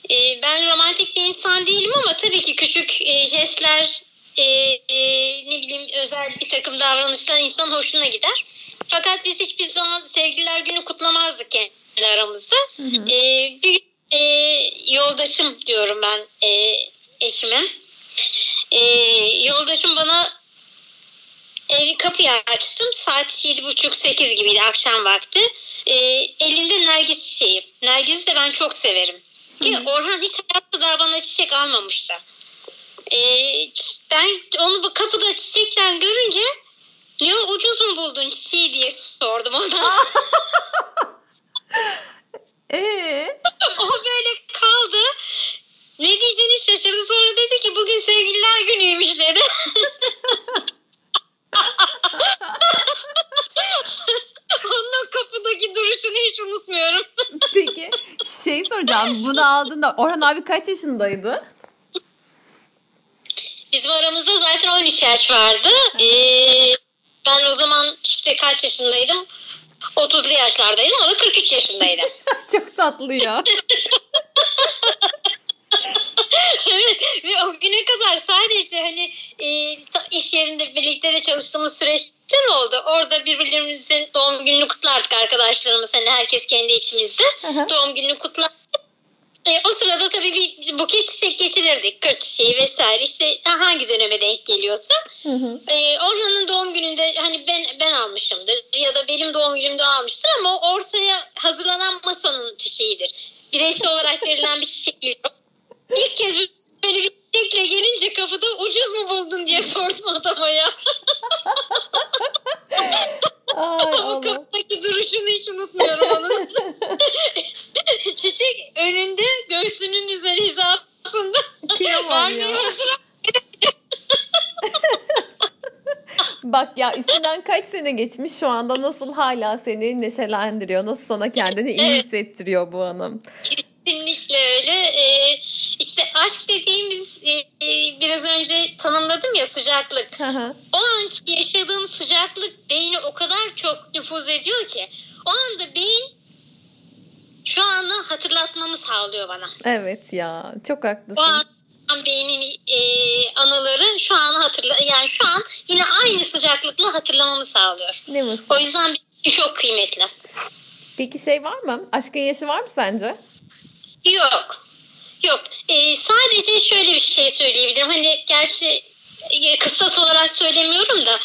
E, ben romantik bir insan değilim ama tabii ki küçük e, jestler e, e, ne bileyim özel bir takım davranışlar insan hoşuna gider. Fakat biz hiçbir zaman sevgililer günü kutlamazdık kendi aramızda. E, bir e, yoldaşım diyorum ben e, eşime. E, yoldaşım bana evi kapıyı açtım. Saat yedi buçuk sekiz gibiydi akşam vakti. E, elinde nergis çiçeği. Nergisi de ben çok severim. Ki Orhan hiç hayatta daha bana çiçek almamıştı. E, ben onu bu kapıda çiçekten görünce o, ucuz mu buldun çiçeği diye sordum ona. Ee? o böyle kaldı. Ne diyeceğini şaşırdı. Sonra dedi ki bugün sevgililer günüymüş dedi. Onun kapıdaki duruşunu hiç unutmuyorum. Peki şey soracağım. Bunu aldığında Orhan abi kaç yaşındaydı? Bizim aramızda zaten 13 yaş vardı. Ee, ben o zaman işte kaç yaşındaydım? 30'lu yaşlardaydım. O da 43 yaşındaydı. Çok tatlı ya. evet ve o güne kadar sadece hani e, iş yerinde birlikte de çalıştığımız süreçler oldu. Orada birbirimizin doğum gününü kutlardık arkadaşlarımız. Hani herkes kendi içimizde doğum gününü kutlardık. E, o sırada tabii bir buket çiçek getirirdik. Kır çiçeği vesaire. İşte hangi döneme denk geliyorsa. E, Orhan'ın doğum gününde hani ben ben almışımdır ya da benim doğum günümde almıştır ama o ortaya hazırlanan masanın çiçeğidir. Bireysel olarak verilen bir çiçek değil. İlk kez böyle bir çiçekle gelince kapıda ucuz mu buldun diye sordum adama ya. Ay, o kapıdaki duruşunu hiç unutmuyorum onun. Çiçek önünde göğsünün üzeri hizasında. Kıyamam ya. Bak ya üstünden kaç sene geçmiş şu anda nasıl hala seni neşelendiriyor. Nasıl sana kendini iyi hissettiriyor bu hanım. Kesinlikle öyle. Ee, aşk dediğimiz e, e, biraz önce tanımladım ya sıcaklık. o anki yaşadığın sıcaklık beyni o kadar çok nüfuz ediyor ki o anda beyin şu anı hatırlatmamı sağlıyor bana. Evet ya çok haklısın. O an beynin e, anaları şu anı hatırla yani şu an yine aynı sıcaklıkla hatırlamamı sağlıyor. Ne mutlu. O yüzden çok kıymetli. Peki şey var mı? Aşkın yaşı var mı sence? Yok. Yok. Ee, sadece şöyle bir şey söyleyebilirim. Hani gerçi e, kıstas olarak söylemiyorum da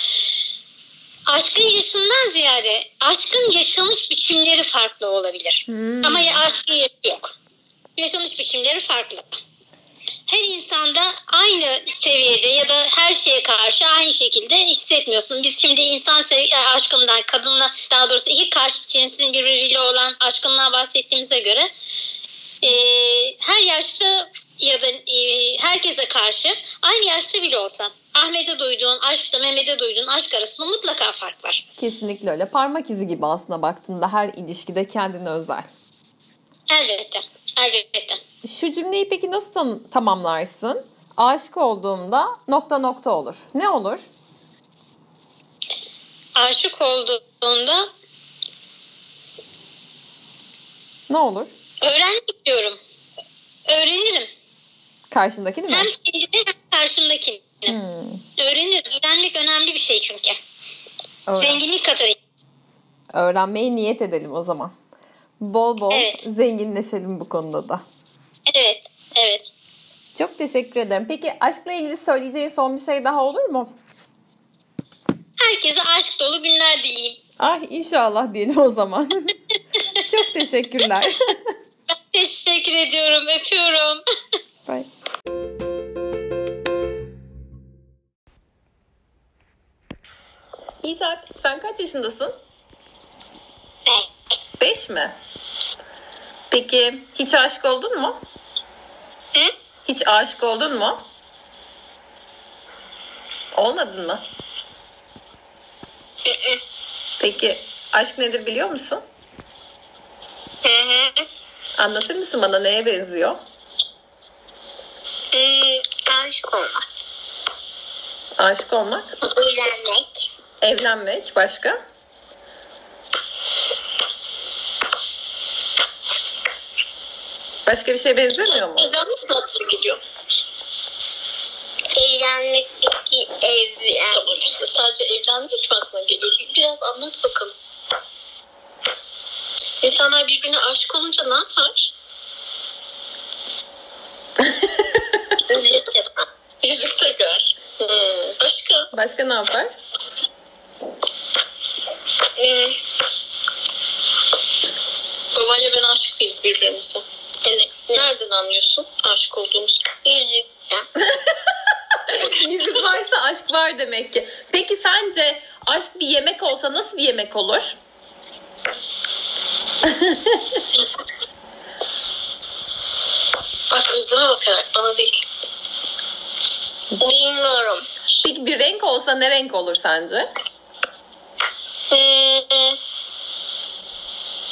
aşkın yaşından ziyade aşkın yaşanış biçimleri farklı olabilir. Hmm. Ama aşkın yaşı yok. Yaşanış biçimleri farklı. Her insanda aynı seviyede ya da her şeye karşı aynı şekilde hissetmiyorsun. Biz şimdi insan e, aşkından, kadınla daha doğrusu iki karşı cinsin birbiriyle olan aşkından bahsettiğimize göre e, her yaşta ya da e, herkese karşı aynı yaşta bile olsa Ahmet'e duyduğun aşkla Mehmet'e duyduğun aşk arasında mutlaka fark var. Kesinlikle öyle. Parmak izi gibi aslında baktığında her ilişkide kendine özel. Elbette. Elbette. Şu cümleyi peki nasıl tam- tamamlarsın? Aşık olduğumda nokta nokta olur. Ne olur? Aşık olduğunda Ne olur? Öğrenmek istiyorum. Öğrenirim. Karşındaki değil mi? Hem kendimi hem karşımdakini. Hmm. Öğrenirim. Öğrenmek önemli bir şey çünkü. Öğren- Zenginlik katar. Öğrenmeye niyet edelim o zaman. Bol bol Evet. zenginleşelim bu konuda da. Evet. Evet. Çok teşekkür ederim. Peki aşkla ilgili söyleyeceğin son bir şey daha olur mu? Herkese aşk dolu günler dileyim. Ah inşallah diyelim o zaman. Çok teşekkürler. Teşekkür ediyorum. Öpüyorum. Bye. İzak sen kaç yaşındasın? Beş mi? Peki hiç aşık oldun mu? Hı? Hiç aşık oldun mu? Olmadın mı? Peki aşk nedir biliyor musun? Hı hı. Anlatır mısın bana neye benziyor? Hmm, aşık olmak. Aşık olmak, Evlenmek. evlenmek, başka? Başka bir şey benzemiyor mu? Evlenmek aklına geliyor? Evlenmek peki evlenmek. Tamam işte sadece evlenmek mi aklına geliyor? Biraz anlat bakalım. İnsanlar birbirine aşık olunca ne yapar? Yüzük takar. Yüzük takar. Hmm. Başka? Başka ne yapar? Hmm. Babayla ben aşık mıyız birbirimize? Evet. Nereden anlıyorsun aşık olduğumuzu? Yüzükten. Yüzük varsa aşk var demek ki. Peki sence aşk bir yemek olsa nasıl bir yemek olur? Bak gözleme bakarak bana değil. Bilmiyorum. Peki bir renk olsa ne renk olur sence? Hmm,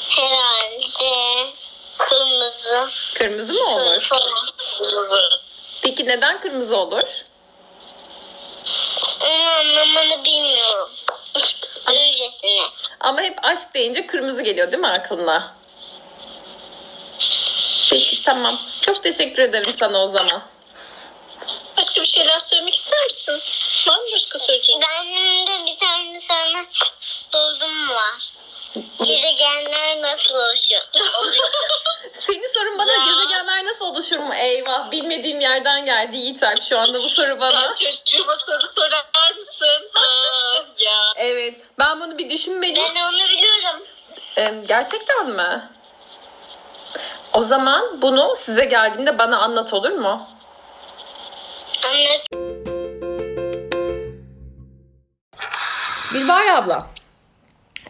herhalde kırmızı. Kırmızı mı olur? Kırmızı. Peki neden kırmızı olur? Onun anlamını bilmiyorum. Öylesine. Ama hep aşk deyince kırmızı geliyor değil mi aklına? Peki tamam. Çok teşekkür ederim sana o zaman. Başka bir şeyler söylemek ister misin? Var mı başka söyleyeceğin? Benim de bir tane sana sorum var. Gezegenler nasıl oluşuyor? Senin sorun bana gezegenler nasıl oluşur mu? Eyvah bilmediğim yerden geldi Yiğit Alp şu anda bu soru bana. çocuğuma soru sorar mısın? Ha, ya. Evet ben bunu bir düşünmeliyim. Ben onu biliyorum. Ee, gerçekten mi? O zaman bunu size geldiğimde bana anlat olur mu? Anlat. Bilbay abla.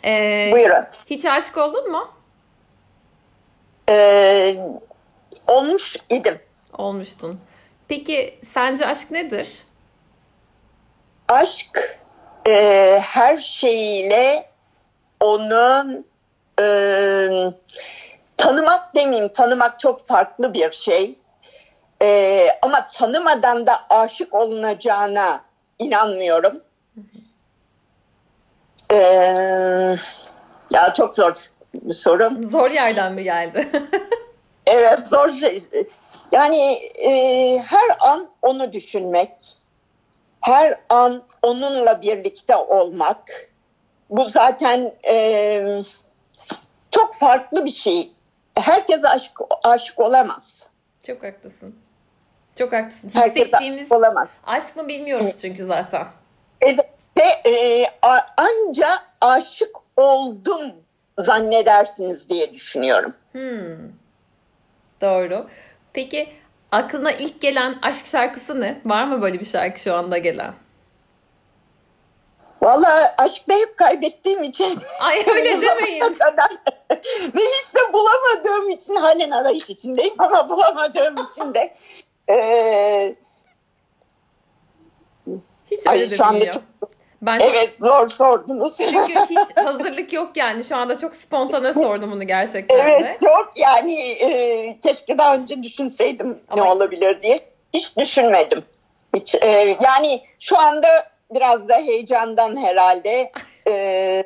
Ee, Buyurun. hiç aşık oldun mu? Ee, olmuş idim. Olmuştun. Peki sence aşk nedir? Aşk e, her şeyiyle onu e, tanımak demeyeyim. Tanımak çok farklı bir şey. E, ama tanımadan da aşık olunacağına inanmıyorum. Ee, ya çok zor bir soru. Zor yerden mi geldi? Evet zor şey. Yani e, her an onu düşünmek, her an onunla birlikte olmak. Bu zaten e, çok farklı bir şey. Herkes aşık, aşık olamaz. Çok haklısın. Çok haklısın. Herkes Hissettiğimiz aşık olamaz. aşk mı bilmiyoruz çünkü zaten. Evet, ve e, a- anca aşık oldum zannedersiniz diye düşünüyorum. Hmm. Doğru. Peki aklına ilk gelen aşk şarkısı ne? Var mı böyle bir şarkı şu anda gelen? Vallahi aşkta hep kaybettiğim için. Ay öyle demeyin. kadar Ve hiç de bulamadığım için halen arayış içindeyim ama bulamadığım için de eee, Hiç öyle ay, şu anda çok, Ben çok- evet zor sordunuz. çünkü hiç hazırlık yok yani. Şu anda çok spontane sordum bunu gerçekten de. evet çok yani eee, keşke daha önce düşünseydim Ama- ne olabilir diye. Hiç düşünmedim. Hiç, eee, yani şu anda biraz da heyecandan herhalde eee,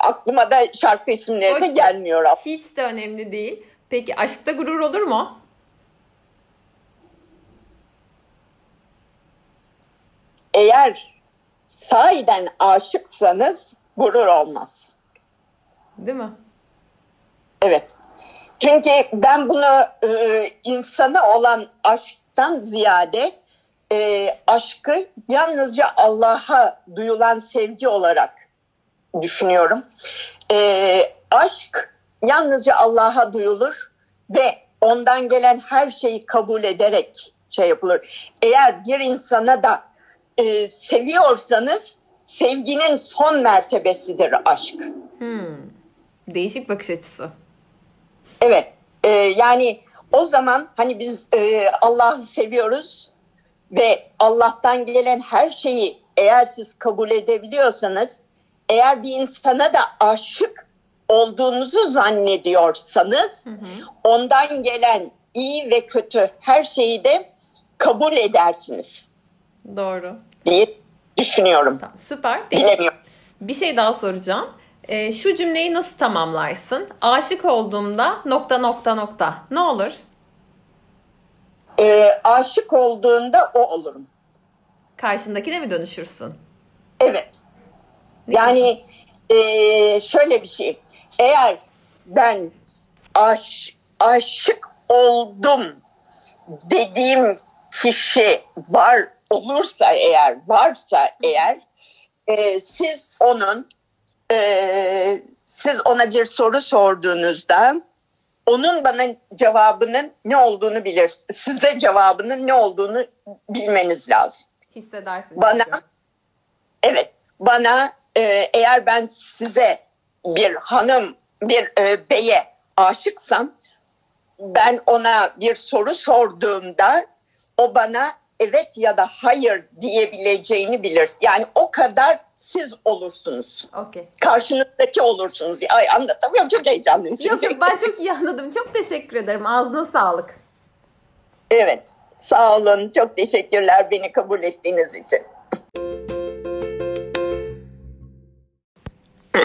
aklıma da şarkı isimleri de Hoş- gelmiyor. Hiç de önemli değil. Peki aşkta gurur olur mu? Eğer sahiden aşıksanız gurur olmaz. Değil mi? Evet. Çünkü ben bunu e, insana olan aşktan ziyade e, aşkı yalnızca Allah'a duyulan sevgi olarak düşünüyorum. E, aşk yalnızca Allah'a duyulur ve ondan gelen her şeyi kabul ederek şey yapılır. Eğer bir insana da e, seviyorsanız sevginin son mertebesidir aşk. Değişik bakış açısı. Evet. e, yani o zaman hani biz e, Allah'ı seviyoruz ve Allah'tan gelen her şeyi eğer siz kabul edebiliyorsanız, eğer bir insana da aşık olduğunuzu zannediyorsanız, ondan gelen iyi ve kötü her şeyi de kabul edersiniz Doğru. diye düşünüyorum. Tamam, süper. Peki, Bilemiyorum. bir şey daha soracağım. Ee, şu cümleyi nasıl tamamlarsın? Aşık olduğumda nokta nokta nokta. Ne olur? E, aşık olduğunda o olurum. Karşındakine mi dönüşürsün? Evet. Yani eee, şöyle bir şey. Eğer ben aş, aşık oldum dediğim kişi var olursa eğer varsa eğer eee, siz onun eee, siz ona bir soru sorduğunuzda onun bana cevabının ne olduğunu bilir. Size cevabının ne olduğunu bilmeniz lazım. Hissedersin. Bana çünkü. Evet, bana e, eğer ben size bir hanım, bir e, beye aşıksam, ben ona bir soru sorduğumda o bana evet ya da hayır diyebileceğini bilir. Yani o kadar siz olursunuz. Okey. Karşınızdaki olursunuz. Ay anlatamıyorum çok heyecanlıyım çünkü. Yok yok ben çok iyi anladım. Çok teşekkür ederim. Ağzına sağlık. Evet, sağ olun. Çok teşekkürler beni kabul ettiğiniz için.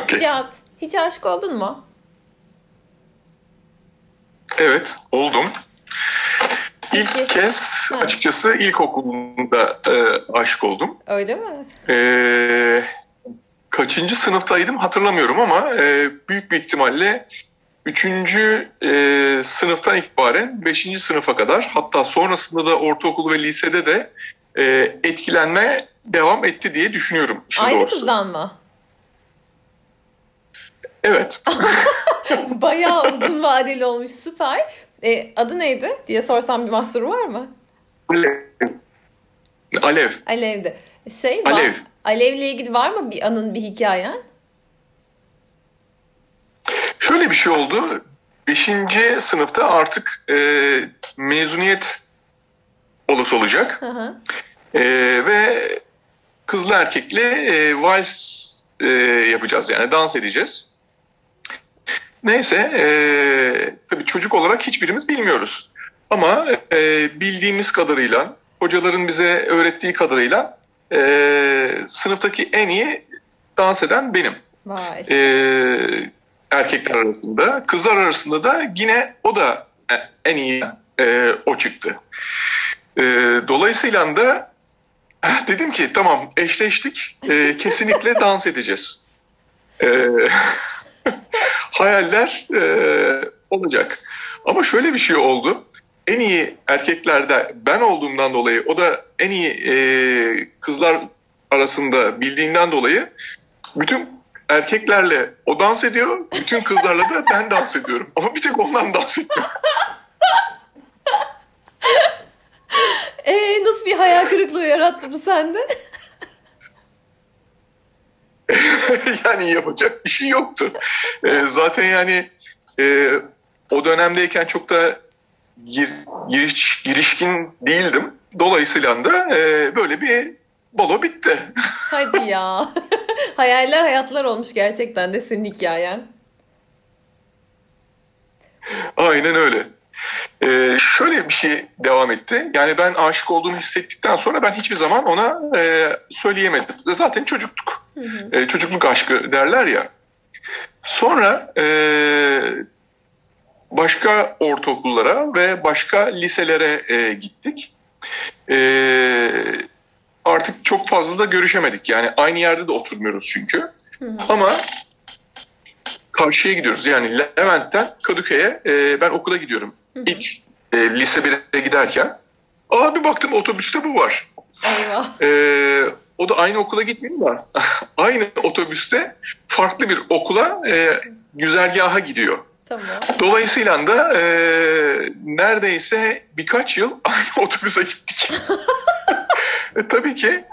Okey. Cihat hiç aşık oldun mu? Evet, oldum. İlk Peki. kez Ha. açıkçası ilkokulunda e, aşık oldum. Öyle mi? E, kaçıncı sınıftaydım hatırlamıyorum ama e, büyük bir ihtimalle üçüncü e, sınıftan itibaren beşinci sınıfa kadar hatta sonrasında da ortaokul ve lisede de e, etkilenme devam etti diye düşünüyorum. Aynı doğrusu. kızdan mı? Evet. Bayağı uzun vadeli olmuş. Süper. E, adı neydi diye sorsam bir mahsuru var mı? Alev. Alev. Alev'de. Şey var. Alev. Alev'le ilgili var mı bir anın, bir hikayen? Şöyle bir şey oldu. Beşinci sınıfta artık e, mezuniyet olası olacak. Hı hı. E, ve kızlı erkekli e, vals e, yapacağız yani dans edeceğiz. Neyse e, tabii çocuk olarak hiçbirimiz bilmiyoruz. Ama e, bildiğimiz kadarıyla hocaların bize öğrettiği kadarıyla e, sınıftaki en iyi dans eden benim. Vay. E, erkekler arasında. Kızlar arasında da yine o da en iyi e, o çıktı. E, dolayısıyla da eh, dedim ki tamam eşleştik. E, kesinlikle dans edeceğiz. E, hayaller e, olacak. Ama şöyle bir şey oldu. En iyi erkeklerde ben olduğumdan dolayı o da en iyi e, kızlar arasında bildiğinden dolayı bütün erkeklerle o dans ediyor. Bütün kızlarla da ben dans ediyorum. Ama bir tek ondan dans ediyorum. Ee, nasıl bir hayal kırıklığı yarattı bu sende? yani yapacak bir şey yoktu. Ee, zaten yani e, o dönemdeyken çok da gir, giriş, girişkin değildim. Dolayısıyla da e, böyle bir balo bitti. Hadi ya. Hayaller hayatlar olmuş gerçekten de senin hikayen. Aynen öyle. Ee, şöyle bir şey devam etti. Yani ben aşık olduğunu hissettikten sonra ben hiçbir zaman ona e, söyleyemedim. Zaten çocuktuk. Hı hı. E, çocukluk aşkı derler ya. Sonra e, başka ortaokullara ve başka liselere e, gittik. E, artık çok fazla da görüşemedik. Yani aynı yerde de oturmuyoruz çünkü. Hı hı. Ama karşıya gidiyoruz. Yani Levent'ten Kadıköy'e e, ben okula gidiyorum. İlk e, lise 1'e giderken. Aa bir baktım otobüste bu var. Eyvah. E, o da aynı okula gitmiyor da aynı otobüste farklı bir okula e, güzergaha gidiyor. Tamam. Dolayısıyla da e, neredeyse birkaç yıl aynı otobüse gittik. e, tabii ki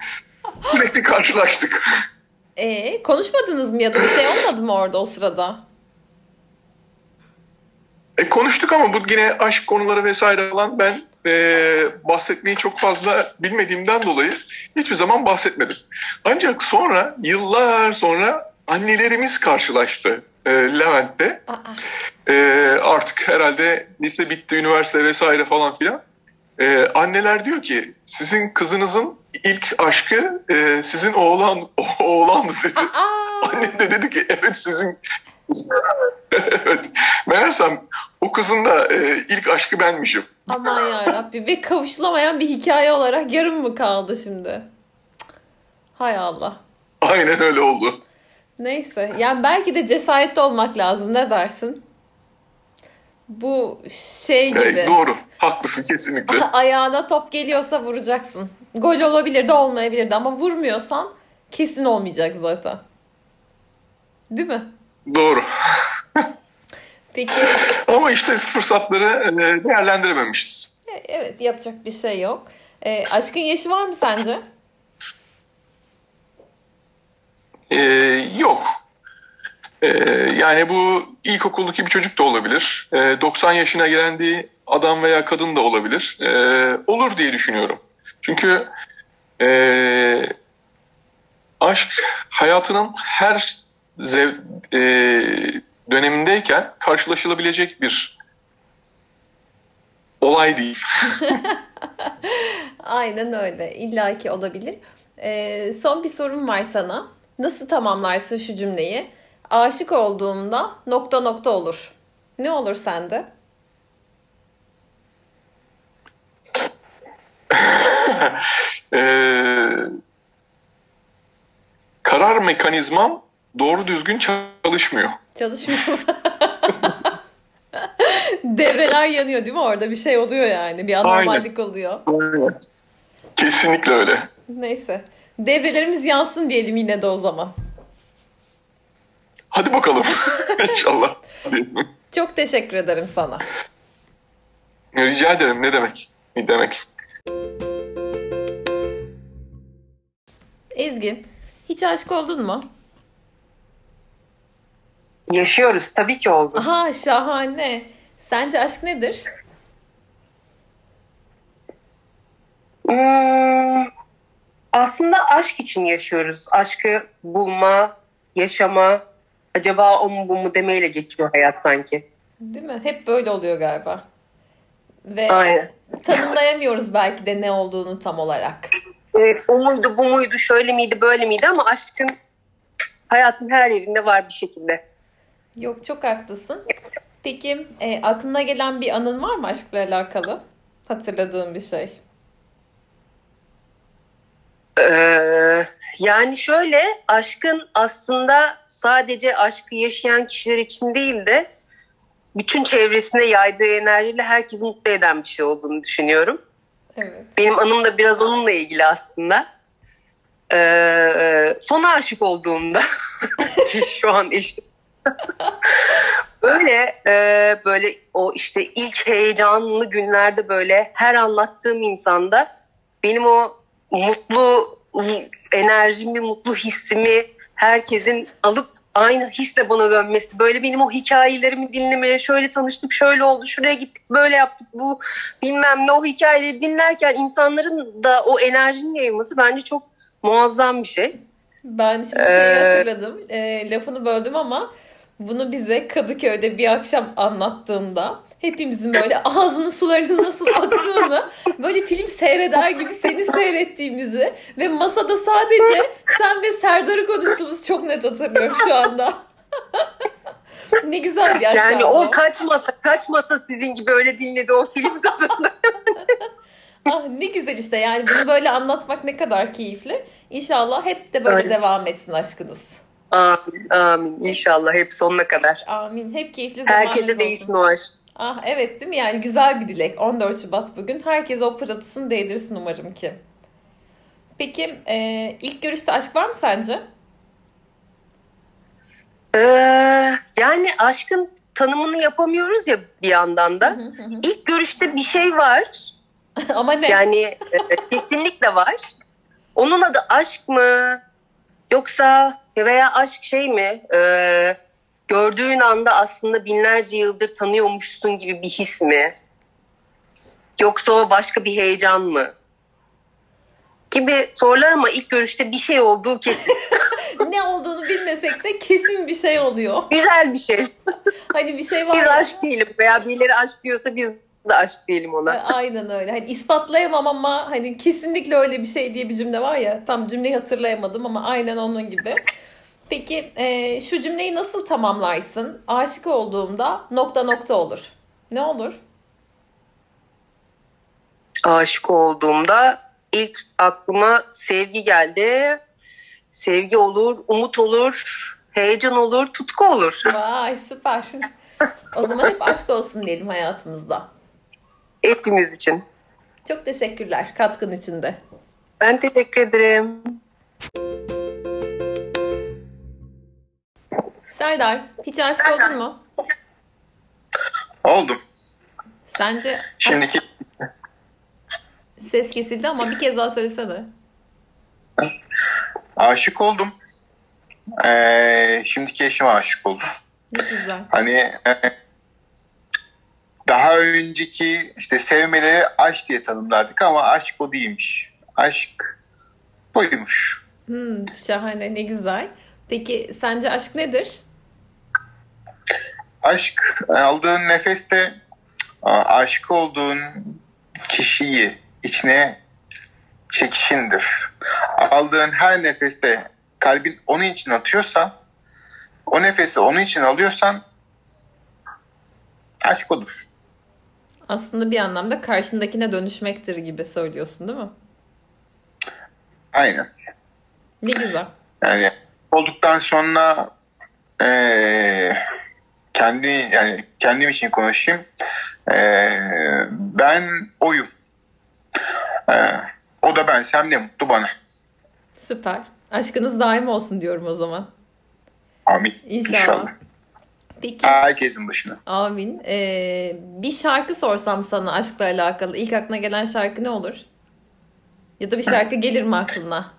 sürekli karşılaştık. E, konuşmadınız mı ya da bir şey olmadı mı orada o sırada? E, konuştuk ama bu yine aşk konuları vesaire falan ben e, bahsetmeyi çok fazla bilmediğimden dolayı hiçbir zaman bahsetmedim. Ancak sonra yıllar sonra annelerimiz karşılaştı e, Levent'te. E, artık herhalde lise bitti, üniversite vesaire falan filan. E, anneler diyor ki sizin kızınızın ilk aşkı e, sizin oğlan o, oğlandı dedi. Anne de dedi ki evet sizin evet. Meğersem o kızın da e, ilk aşkı benmişim. Aman yarabbi. Ve kavuşulamayan bir hikaye olarak yarım mı kaldı şimdi? Hay Allah. Aynen öyle oldu. Neyse. Yani belki de cesaretli olmak lazım. Ne dersin? Bu şey gibi. Evet, doğru. Haklısın kesinlikle. Ayağına top geliyorsa vuracaksın. Gol olabilir de olmayabilir de ama vurmuyorsan kesin olmayacak zaten. Değil mi? Doğru. Peki. Ama işte fırsatları e, değerlendirememişiz. E, evet yapacak bir şey yok. E, aşkın yaşı var mı sence? Ee, yok. Ee, yani bu ilkokuldaki bir çocuk da olabilir. Ee, 90 yaşına gelen bir adam veya kadın da olabilir. Ee, olur diye düşünüyorum. Çünkü e, aşk hayatının her zev, e, dönemindeyken karşılaşılabilecek bir olay değil. Aynen öyle. İlla ki olabilir. Ee, son bir sorum var sana. Nasıl tamamlarsın şu cümleyi? Aşık olduğumda nokta nokta olur. Ne olur sende? ee, karar mekanizmam doğru düzgün çalışmıyor. Çalışmıyor. Devreler yanıyor değil mi orada? Bir şey oluyor yani. Bir anormallik Aynen. oluyor. Aynen. Kesinlikle öyle. Neyse. Devrelerimiz yansın diyelim yine de o zaman. Hadi bakalım. İnşallah. Çok teşekkür ederim sana. Rica ederim. Ne demek? Ne demek? Ezgi, hiç aşık oldun mu? Yaşıyoruz. Tabii ki oldu. Aha şahane. Sence aşk nedir? Hmm, aslında aşk için yaşıyoruz. Aşkı bulma, yaşama, acaba o mu bu mu demeyle geçiyor hayat sanki. Değil mi? Hep böyle oluyor galiba. Ve Aynen. tanımlayamıyoruz belki de ne olduğunu tam olarak. e, o muydu bu muydu şöyle miydi böyle miydi ama aşkın hayatın her yerinde var bir şekilde. Yok çok haklısın. Peki e, aklına gelen bir anın var mı aşkla alakalı? Hatırladığın bir şey. Ee, yani şöyle aşkın aslında sadece aşkı yaşayan kişiler için değil de bütün çevresine yaydığı enerjiyle herkesi mutlu eden bir şey olduğunu düşünüyorum. Evet. Benim anım da biraz onunla ilgili aslında. Ee, sona aşık olduğumda şu an eşim böyle e, böyle o işte ilk heyecanlı günlerde böyle her anlattığım insanda benim o mutlu enerjimi, mutlu hissimi herkesin alıp aynı hisle bana dönmesi. Böyle benim o hikayelerimi dinlemeye, şöyle tanıştık, şöyle oldu, şuraya gittik, böyle yaptık, bu bilmem ne o hikayeleri dinlerken insanların da o enerjinin yayılması bence çok muazzam bir şey. Ben şimdi şeyi ee, hatırladım. E, lafını böldüm ama bunu bize Kadıköy'de bir akşam anlattığında hepimizin böyle ağzının sularının nasıl aktığını böyle film seyreder gibi seni seyrettiğimizi ve masada sadece sen ve Serdar'ı konuştuğumuz çok net hatırlıyorum şu anda. ne güzel bir akşam. Yani o kaç masa kaç masa sizin gibi öyle dinledi o film tadında. ah ne güzel işte yani bunu böyle anlatmak ne kadar keyifli. İnşallah hep de böyle Aynen. devam etsin aşkınız. Amin, amin. İnşallah hep sonuna kadar. Amin. Hep keyifli zamanınız Herkese değilsin o aşk. Ah evet değil mi? Yani güzel bir dilek. 14 Şubat bugün. Herkes o pırıltısını değdirsin umarım ki. Peki e, ilk görüşte aşk var mı sence? Ee, yani aşkın tanımını yapamıyoruz ya bir yandan da. İlk görüşte bir şey var. Ama ne? Yani e, kesinlikle var. Onun adı aşk mı? Yoksa veya aşk şey mi? E, gördüğün anda aslında binlerce yıldır tanıyormuşsun gibi bir his mi? Yoksa o başka bir heyecan mı? Gibi sorular ama ilk görüşte bir şey olduğu kesin. ne olduğunu bilmesek de kesin bir şey oluyor. Güzel bir şey. hani bir şey var. Biz aşk değilim veya birileri aşk diyorsa biz de aşk diyelim ona. Aynen öyle. Hani ispatlayamam ama hani kesinlikle öyle bir şey diye bir cümle var ya. Tam cümleyi hatırlayamadım ama aynen onun gibi. Peki e, şu cümleyi nasıl tamamlarsın? Aşık olduğumda nokta nokta olur. Ne olur? Aşık olduğumda ilk aklıma sevgi geldi. Sevgi olur, umut olur, heyecan olur, tutku olur. Vay süper. o zaman hep aşk olsun diyelim hayatımızda. Hepimiz için. Çok teşekkürler katkın içinde. Ben teşekkür ederim. Serdar, hiç aşık oldun mu? Oldum. Sence Şimdiki ses kesildi ama bir kez daha söylesene. Aşık oldum. Ee, şimdiki eşime aşık oldum. Ne güzel. Hani e, daha önceki işte sevmeleri aşk diye tanımlardık ama aşk o değilmiş. Aşk buymuş. Hmm, şahane ne güzel. Peki sence aşk nedir? Aşk aldığın nefeste aşık olduğun kişiyi içine çekişindir. Aldığın her nefeste kalbin onun için atıyorsa o nefesi onun için alıyorsan aşk odur. Aslında bir anlamda karşındakine dönüşmektir gibi söylüyorsun değil mi? Aynen. Ne güzel. Yani olduktan sonra ee, kendi yani kendim için konuşayım. Ee, ben oyum. Ee, o da bensem ne mutlu bana. Süper. Aşkınız daim olsun diyorum o zaman. Amin. İnşallah. İnşallah. Peki. Herkesin başına. Amin. Ee, bir şarkı sorsam sana aşkla alakalı. ilk aklına gelen şarkı ne olur? Ya da bir şarkı gelir mi aklına?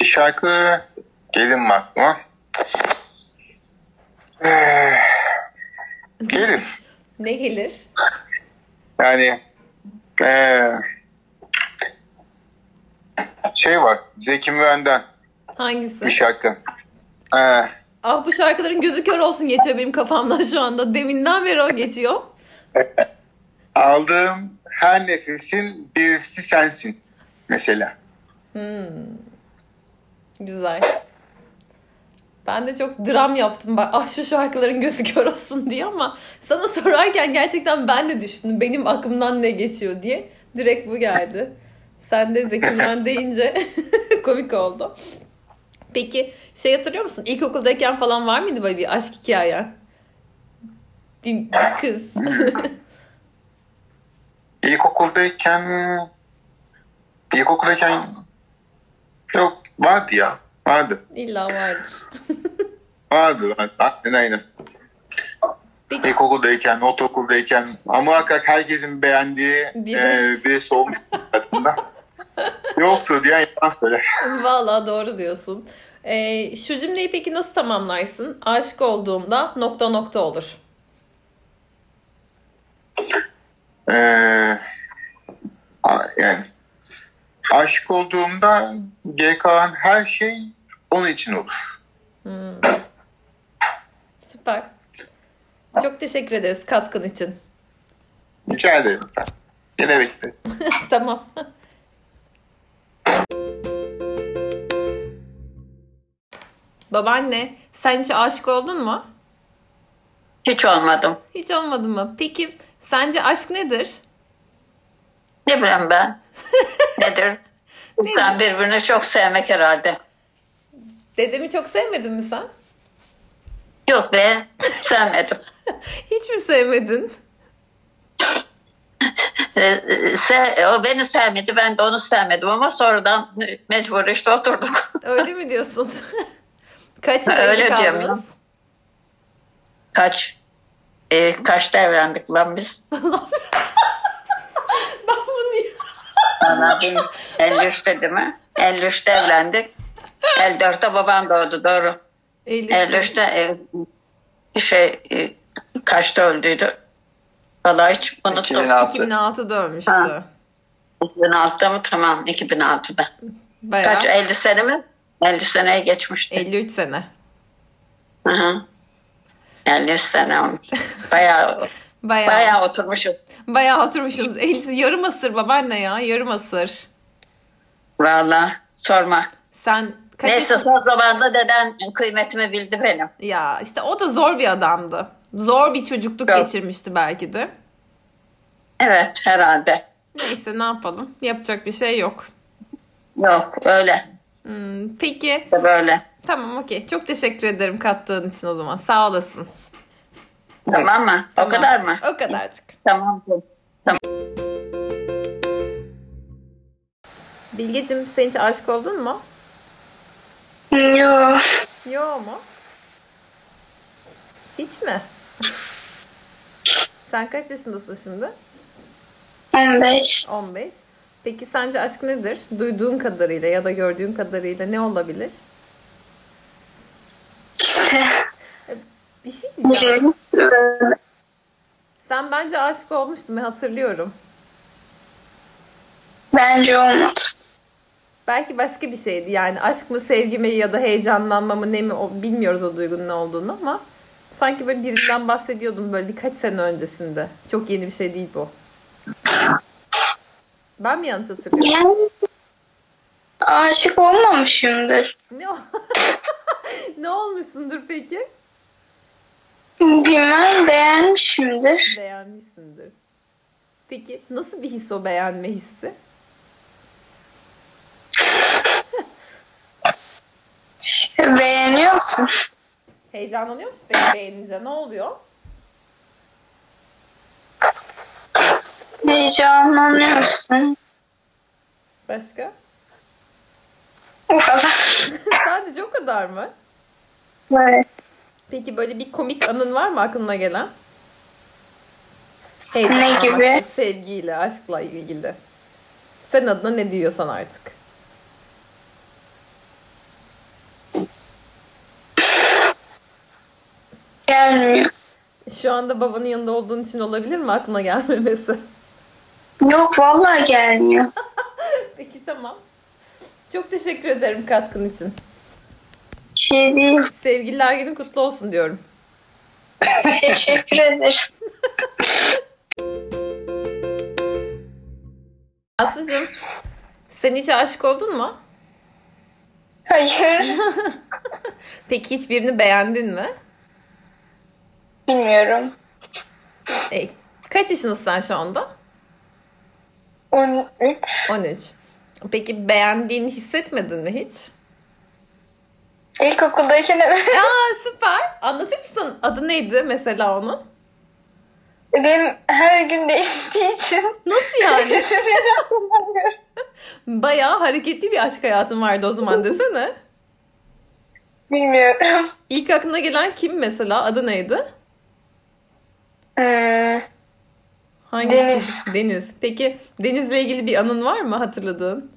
Bir şarkı gelir mi aklıma? Ee, gelir. ne gelir? Yani ee, şey var. Zeki Müren'den. Hangisi? Bir şarkı. Ee, ah bu şarkıların gözü kör olsun geçiyor benim kafamdan şu anda. Deminden beri o geçiyor. Aldığım her nefesin birisi sensin. mesela. Güzel. Ben de çok dram yaptım. Bak, ah şu şarkıların gözü kör olsun diye ama sana sorarken gerçekten ben de düşündüm. Benim aklımdan ne geçiyor diye. Direkt bu geldi. Sen de Zeki deyince komik oldu. Peki şey hatırlıyor musun? İlkokuldayken falan var mıydı böyle bir aşk hikayen? Bir, bir kız. İlkokuldayken ilkokuldayken yok vardı ya. Vardı. İlla vardır. Vardı. vardı. Aynen aynen. Peki. İlkokuldayken, ortaokuldayken ama muhakkak herkesin beğendiği Biri. e, birisi olmuş hayatında. Yoktu diye yalan söyler. Vallahi doğru diyorsun. Ee, şu cümleyi peki nasıl tamamlarsın? Aşık olduğumda nokta nokta olur. Ee, yani aşık olduğumda kalan her şey onun için olur. Süper. Çok teşekkür ederiz katkın için. Rica ederim efendim. Yine beklerim. tamam. Babaanne, sen hiç aşık oldun mu? Hiç olmadım. Hiç olmadı mı? Peki sence aşk nedir? Ne bileyim ben. Nedir? İnsan birbirini çok sevmek herhalde. Dedemi çok sevmedin mi sen? Yok be. Sevmedim. Hiç mi sevmedin? Ee, Se, o beni sevmedi. Ben de onu sevmedim ama sonradan mecbur işte oturduk. Öyle mi diyorsun? Kaç Öyle diyorum kaldınız? Kaç? E, kaçta evlendik lan biz? Ben bunu benim 53'te değil mi? 53'te evlendik. 54'te baban doğdu doğru. 53 53'te e, şey e, kaçta öldüydü? Valla hiç unuttum. 2006. 2006'da ölmüştü. Ha. 2006'da mı? Tamam 2006'da. Bayağı Kaç 50 sene mi? 50 seneye geçmişti. 53 sene. Hı hı. 53 sene olmuş. Bayağı, Bayağı, bayağı, bayağı oturmuşuz. 50, yarım asır babaanne ya yarım asır. Valla sorma. Sen kaç Neyse yaşın- son zamanda deden kıymetimi bildi benim. Ya işte o da zor bir adamdı. Zor bir çocukluk Yok. geçirmişti belki de. Evet herhalde. Neyse ne yapalım? Yapacak bir şey yok. Yok öyle. Hmm, peki Böyle. tamam okey. Çok teşekkür ederim kattığın için o zaman. Sağ olasın. Tamam mı? O kadar mı? O kadarcık. Tamam. Bilgeciğim sen hiç aşık oldun mu? Yok. Yok mu? Hiç mi? Sen kaç yaşındasın şimdi? 15. 15. Peki sence aşk nedir? Duyduğun kadarıyla ya da gördüğün kadarıyla ne olabilir? Bir şey diyeceğim. Sen bence aşık olmuştun ben hatırlıyorum. Bence olmadı. Belki başka bir şeydi yani aşk mı sevgi mi ya da heyecanlanma mı ne mi o, bilmiyoruz o duygunun ne olduğunu ama sanki böyle birinden bahsediyordun böyle birkaç sene öncesinde. Çok yeni bir şey değil bu. Ben mi yanlış hatırlıyorum? Aşık olmamışımdır. Ne, ne olmuşsundur peki? Bilmem beğenmişimdir. Beğenmişsindir. Peki nasıl bir his o beğenme hissi? Beğeniyorsun. Heyecanlanıyor musun peki beğenince? Ne oluyor? Heyecanlanıyorsun. Başka? O kadar. Sadece o kadar mı? Evet. Peki böyle bir komik anın var mı aklına gelen? Ne Heyecanlanmak, gibi? Sevgiyle, aşkla ilgili. Sen adına ne diyorsan artık. Gelmiyor. Şu anda babanın yanında olduğun için olabilir mi aklına gelmemesi? Yok vallahi gelmiyor. Peki tamam. Çok teşekkür ederim katkın için. Şey değil. Sevgililer günün kutlu olsun diyorum. Teşekkür ederim. Aslıcığım Sen hiç aşık oldun mu? Hayır. Peki hiçbirini beğendin mi? Bilmiyorum. E, kaç yaşındasın sen şu anda? 13. 13. Peki beğendiğini hissetmedin mi hiç? İlkokuldayken evet. Aa süper. Anlatır mısın? Adı neydi mesela onun? Benim her gün değiştiği için. Nasıl yani? Bayağı hareketli bir aşk hayatın vardı o zaman desene. Bilmiyorum. İlk aklına gelen kim mesela? Adı neydi? Hmm, Hangisi? Deniz. Deniz. Peki Deniz'le ilgili bir anın var mı hatırladığın?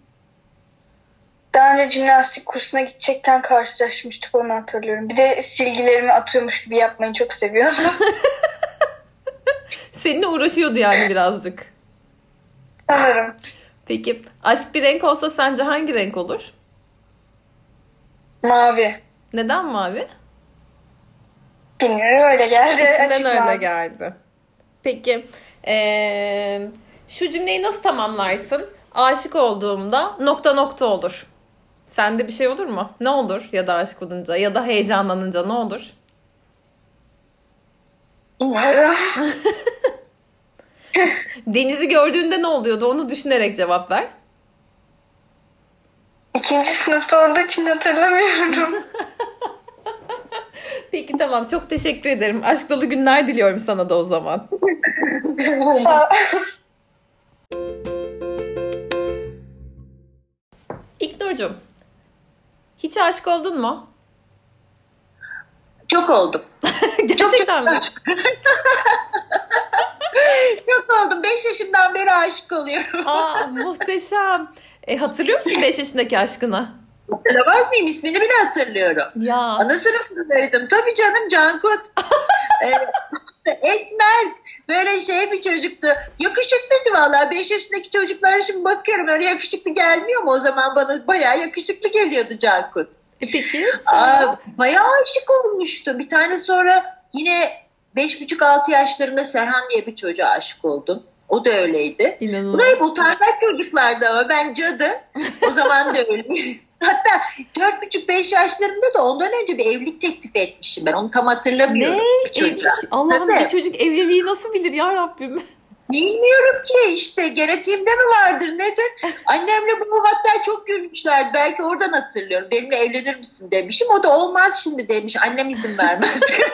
Daha önce jimnastik kursuna gidecekken karşılaşmıştık onu hatırlıyorum. Bir de silgilerimi atıyormuş gibi yapmayı çok seviyordum. Seninle uğraşıyordu yani birazcık. Sanırım. Peki aşk bir renk olsa sence hangi renk olur? Mavi. Neden mavi? Bilmiyorum öyle geldi. İçinden öyle geldi. Peki eee, şu cümleyi nasıl tamamlarsın? Aşık olduğumda nokta nokta olur. Sende bir şey olur mu? Ne olur ya da aşık olunca ya da heyecanlanınca ne olur? Bilmiyorum. Deniz'i gördüğünde ne oluyordu? Onu düşünerek cevap ver. İkinci sınıfta olduğu için hatırlamıyorum. Peki tamam çok teşekkür ederim. Aşk dolu günler diliyorum sana da o zaman. Sağ İlknur'cum hiç aşık oldun mu? Çok oldum. Gerçekten mi? Çok oldum. 5 yaşımdan beri aşık oluyorum. Aa muhteşem. E, hatırlıyor musun 5 yaşındaki aşkını? Hatırlamaz mıyım? İsmini bile hatırlıyorum. Ya Ana sınıfındaydım. Tabii canım Cankut. Ee, Esmer. Böyle şey bir çocuktu. Yakışıklıydı vallahi. 5 yaşındaki çocuklara şimdi bakıyorum öyle yakışıklı gelmiyor mu? O zaman bana bayağı yakışıklı geliyordu Cankut. e, peki Aa, bayağı aşık olmuştum. Bir tane sonra yine 5,5-6 yaşlarında Serhan diye bir çocuğa aşık oldum. O da öyleydi. inanılmaz. Bunlar hep utangaç çocuklardı ama ben cadı. O zaman da öyle. Hatta 4,5-5 yaşlarında da ondan önce bir evlilik teklif etmişim ben. Onu tam hatırlamıyorum. Ne? Bir. Ev- Allah'ım Tabii. bir çocuk evliliği nasıl bilir ya Rabbim? Bilmiyorum ki işte genetiğimde mi vardır nedir? Annemle babam hatta çok gülmüşlerdi. Belki oradan hatırlıyorum. Benimle evlenir misin demişim. O da olmaz şimdi demiş. Annem izin vermez demiş.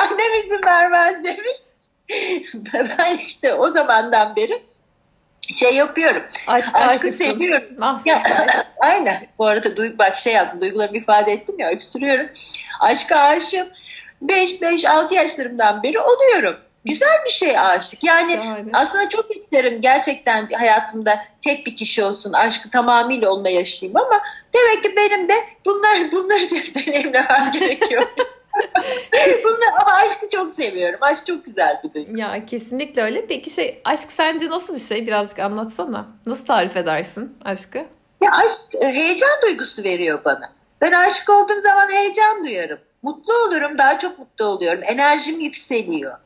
Annem izin vermez demiş. Ben işte o zamandan beri şey yapıyorum. Aşk Aşkı aşıksın. seviyorum. Ah, Ya, aynen. Bu arada duygu, bak şey yaptım. Duygularımı ifade ettim ya. Öksürüyorum. Aşka aşığım. 5-5-6 yaşlarımdan beri oluyorum. Güzel bir şey aşık. Yani Şahane. aslında çok isterim gerçekten hayatımda tek bir kişi olsun. Aşkı tamamıyla onunla yaşayayım ama demek ki benim de bunlar bunları deneyimlemem gerekiyor. bunlar, ama aşkı çok seviyorum. Aşk çok güzel bir duygu. Ya kesinlikle öyle. Peki şey aşk sence nasıl bir şey? Birazcık anlatsana. Nasıl tarif edersin aşkı? Ya aşk e, heyecan duygusu veriyor bana. Ben aşık olduğum zaman heyecan duyarım. Mutlu olurum, daha çok mutlu oluyorum. Enerjim yükseliyor.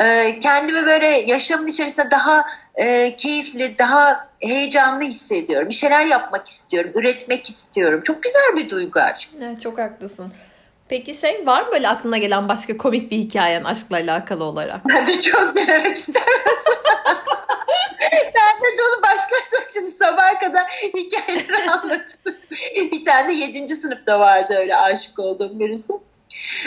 Ee, kendimi böyle yaşamın içerisinde daha e, keyifli, daha heyecanlı hissediyorum. Bir şeyler yapmak istiyorum, üretmek istiyorum. Çok güzel bir duygu aşk. Evet, çok haklısın. Peki şey var mı böyle aklına gelen başka komik bir hikayen aşkla alakalı olarak? Ben de çok dinlemek istemez. ben de dolu başlarsak şimdi sabaha kadar hikayeleri anlatırım. bir tane yedinci sınıfta vardı öyle aşık olduğum birisi.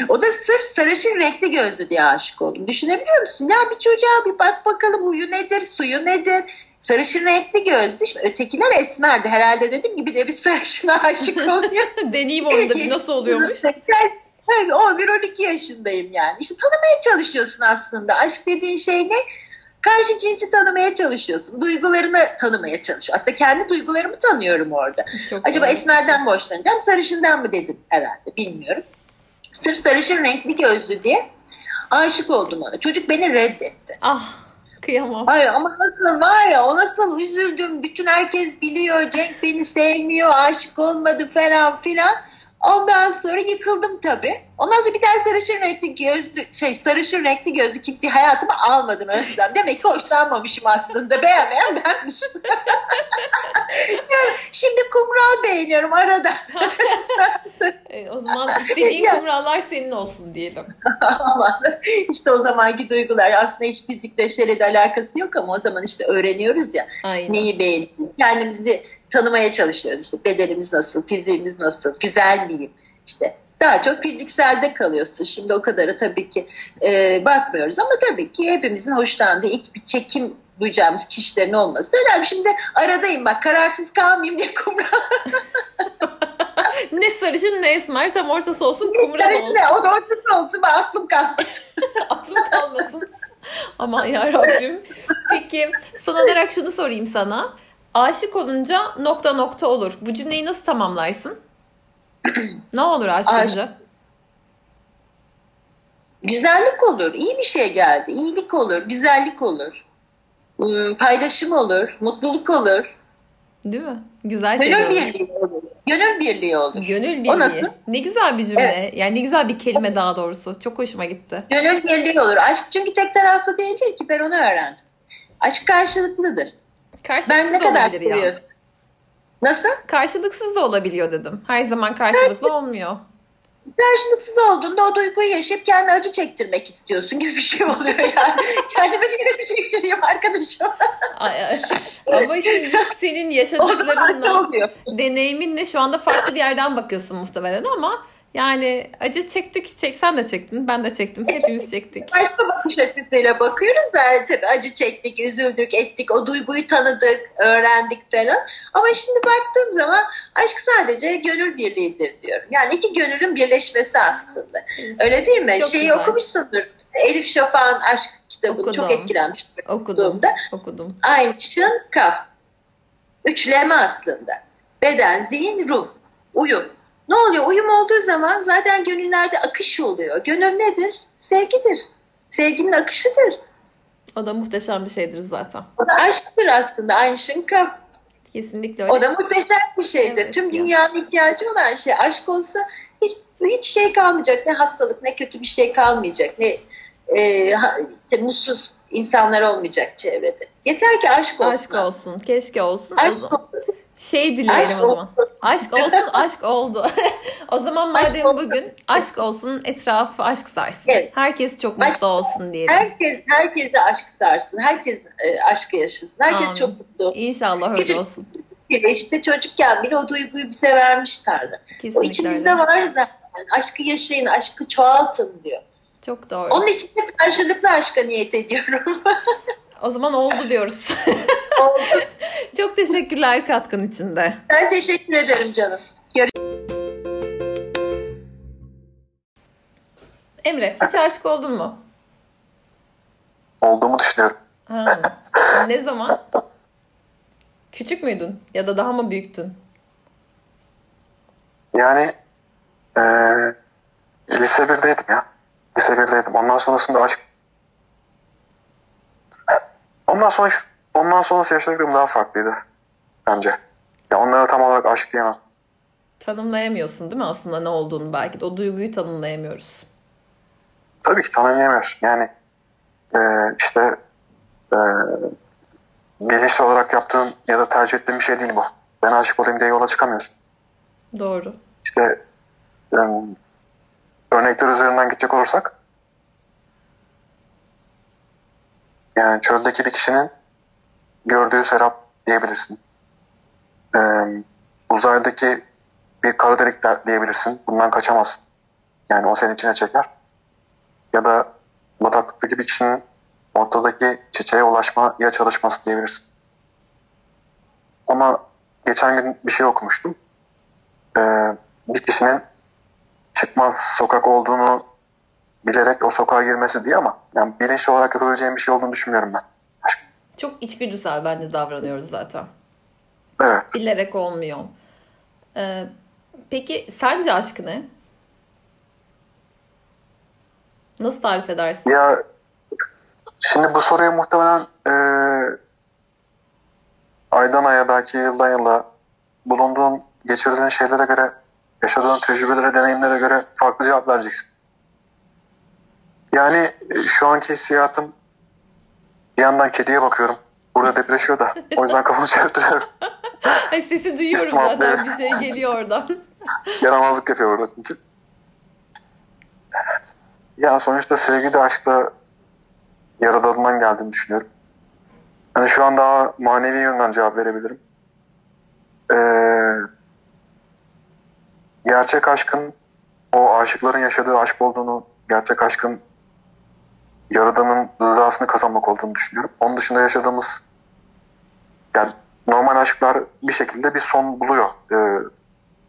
O da sırf sarışın renkli gözlü diye aşık oldum. Düşünebiliyor musun? Ya bir çocuğa bir bak bakalım huyu nedir, suyu nedir? Sarışın renkli gözlü. Şimdi ötekiler esmerdi. Herhalde dedim gibi de bir sarışına aşık oluyor. Deneyeyim onu da bir nasıl oluyormuş. Tabii 11-12 yaşındayım yani. İşte tanımaya çalışıyorsun aslında. Aşk dediğin şey ne? Karşı cinsi tanımaya çalışıyorsun. Duygularını tanımaya çalışıyorsun. Aslında kendi duygularımı tanıyorum orada. Çok Acaba güzel. esmerden mi hoşlanacağım, sarışından mı dedim herhalde bilmiyorum. Sırf sarışın renkli gözlü diye aşık oldum ona. Çocuk beni reddetti. Ah kıyamam. Ay ama nasıl var ya o nasıl üzüldüm. Bütün herkes biliyor. Cenk beni sevmiyor. Aşık olmadı falan filan. Ondan sonra yıkıldım tabii. Ondan sonra bir tane sarışın renkli gözlü, şey sarışın renkli gözlü kimseyi hayatıma almadım Özlem. Demek ki hoşlanmamışım aslında. Beğenmeyen benmişim. yani şimdi kumral beğeniyorum arada. E, o zaman istediğin kumrallar senin olsun diyelim. işte o zamanki duygular aslında hiç fizikle şeyle de alakası yok ama o zaman işte öğreniyoruz ya Aynen. neyi beğeniyoruz. Kendimizi tanımaya çalışıyoruz. İşte bedenimiz nasıl, fiziğimiz nasıl, güzel miyim? İşte daha çok fizikselde kalıyorsun. Şimdi o kadarı tabii ki e, bakmıyoruz ama tabii ki hepimizin hoşlandığı ilk bir çekim duyacağımız kişilerin olması önemli. Şimdi aradayım bak kararsız kalmayayım diye kumral. Ne sarışın ne esmer tam ortası olsun kumral olsun. o da ortası olsun aklım kalmasın. Aklım kalmasın. Aman ya Rabbim. Peki son olarak şunu sorayım sana. Aşık olunca nokta nokta olur. Bu cümleyi nasıl tamamlarsın? ne olur aşık Aşk- olunca? Güzellik olur, iyi bir şey geldi. İyilik olur, güzellik olur. Ee, Paylaşım olur, mutluluk olur. Değil mi? Güzel Gönül şeyler olur. birliği olur. Gönül birliği olur. Gönül O nasıl? birliği. Ne güzel bir cümle. Yani ne güzel bir kelime daha doğrusu. Çok hoşuma gitti. Gönül birliği olur. Aşk çünkü tek taraflı değildir ki ben onu öğrendim. Aşk karşılıklıdır. Ben Karşılıksız ne da kadar olabilir ya. seviyorum. Nasıl? Karşılıksız da olabiliyor dedim. Her zaman karşılıklı olmuyor. Karşılıksız olduğunda o duyguyu yaşayıp kendi acı çektirmek istiyorsun gibi bir şey oluyor yani. Kendime niye acı çektireyim arkadaşım? Ay, ay. Ama şimdi senin ne yaşadıklarınla, deneyiminle şu anda farklı bir yerden bakıyorsun muhtemelen ama yani acı çektik, çeksen de çektin, ben de çektim, hepimiz çektik. Başka bakış açısıyla bakıyoruz da tabii acı çektik, üzüldük, ettik, o duyguyu tanıdık, öğrendik falan. Ama şimdi baktığım zaman aşk sadece gönül birliğidir diyorum. Yani iki gönülün birleşmesi aslında. Öyle değil mi? Çok Şeyi güzel. okumuşsundur. Elif Şafak'ın aşk kitabını Okudum. çok etkilenmiştim. Okudum, okudum. Ayn, şın, kaf. Üçleme aslında. Beden, zihin, ruh. Uyum. Ne oluyor? Uyum olduğu zaman zaten gönüllerde akış oluyor. Gönül nedir? Sevgidir. Sevginin akışıdır. O da muhteşem bir şeydir zaten. O da aşktır aslında. Ayn, şın, kaf. Kesinlikle öyle. O da muhteşem bir şeydir. Evet Tüm ya. dünyanın ihtiyacı olan şey. Aşk olsa hiç, hiç şey kalmayacak. Ne hastalık ne kötü bir şey kalmayacak. Ne e, işte mutsuz insanlar olmayacak çevrede. Yeter ki aşk olsun. Aşk olsun, keşke olsun. Aşk O zaman- Şey dileyelim Aşk o zaman. Aşk olsun, aşk oldu. o zaman madem olsun. bugün aşk olsun, etrafı aşk sarsın. Evet. Herkes çok Aşk- mutlu olsun diyelim. Herkes herkese aşk sarsın. Herkes e, aşkı yaşasın. Herkes Amin. çok mutlu. İnşallah öyle Küçük- olsun. işte çocukken bile o duyguyu bize vermiş Tanrı. O Kesinlikle içimizde öyle. var zaten. Aşkı yaşayın, aşkı çoğaltın diyor. Çok doğru. Onun için de karşılıklı aşka niyet ediyorum. O zaman oldu diyoruz. Çok teşekkürler katkın içinde. ben teşekkür ederim canım. Emre hiç aşık oldun mu? Olduğumu düşünüyorum. Ha. Ne zaman? Küçük müydün? Ya da daha mı büyüktün? Yani e, lise 1'deydim ya. Lise 1'deydim. Ondan sonrasında aşk Ondan sonra ondan sonrası yaşadıklarım daha farklıydı bence. Ya onlara tam olarak aşk diyemem. Tanımlayamıyorsun değil mi aslında ne olduğunu belki de. O duyguyu tanımlayamıyoruz. Tabii ki tanımlayamıyorsun. Yani e, işte e, bilinçli olarak yaptığın ya da tercih ettiğin bir şey değil bu. Ben aşık olayım diye yola çıkamıyorsun. Doğru. İşte e, örnekler üzerinden gidecek olursak yani çöldeki bir kişinin gördüğü serap diyebilirsin. E, uzaydaki bir kara delik diyebilirsin. Bundan kaçamazsın. Yani o seni içine çeker. Ya da bataklıktaki bir kişinin ortadaki çiçeğe ulaşmaya çalışması diyebilirsin. Ama geçen gün bir şey okumuştum. Ee, bir kişinin çıkmaz sokak olduğunu bilerek o sokağa girmesi diye ama yani bilinçli olarak yapabileceğim bir şey olduğunu düşünmüyorum ben. Çok içgüdüsel bence davranıyoruz zaten. Evet. Bilerek olmuyor. Ee, peki sence aşk ne? Nasıl tarif edersin? Ya şimdi bu soruya muhtemelen e, aydan aya belki yıldan yıla bulunduğun, geçirdiğin şeylere göre, yaşadığın tecrübelere, deneyimlere göre farklı cevap vereceksin. Yani e, şu anki hissiyatım bir yandan kediye bakıyorum. Burada depreşiyor da. O yüzden kafamı çarptırıyorum. Sesi duyuyorum Üstüme zaten bir şey geliyor oradan. Yaramazlık yapıyor orada çünkü. Ya sonuçta sevgi de aşkta yaradanından geldiğini düşünüyorum. Hani şu an daha manevi yönden cevap verebilirim. Ee, gerçek aşkın o aşıkların yaşadığı aşk olduğunu, gerçek aşkın yaradanın rızasını kazanmak olduğunu düşünüyorum. Onun dışında yaşadığımız yani normal aşklar bir şekilde bir son buluyor. Ee,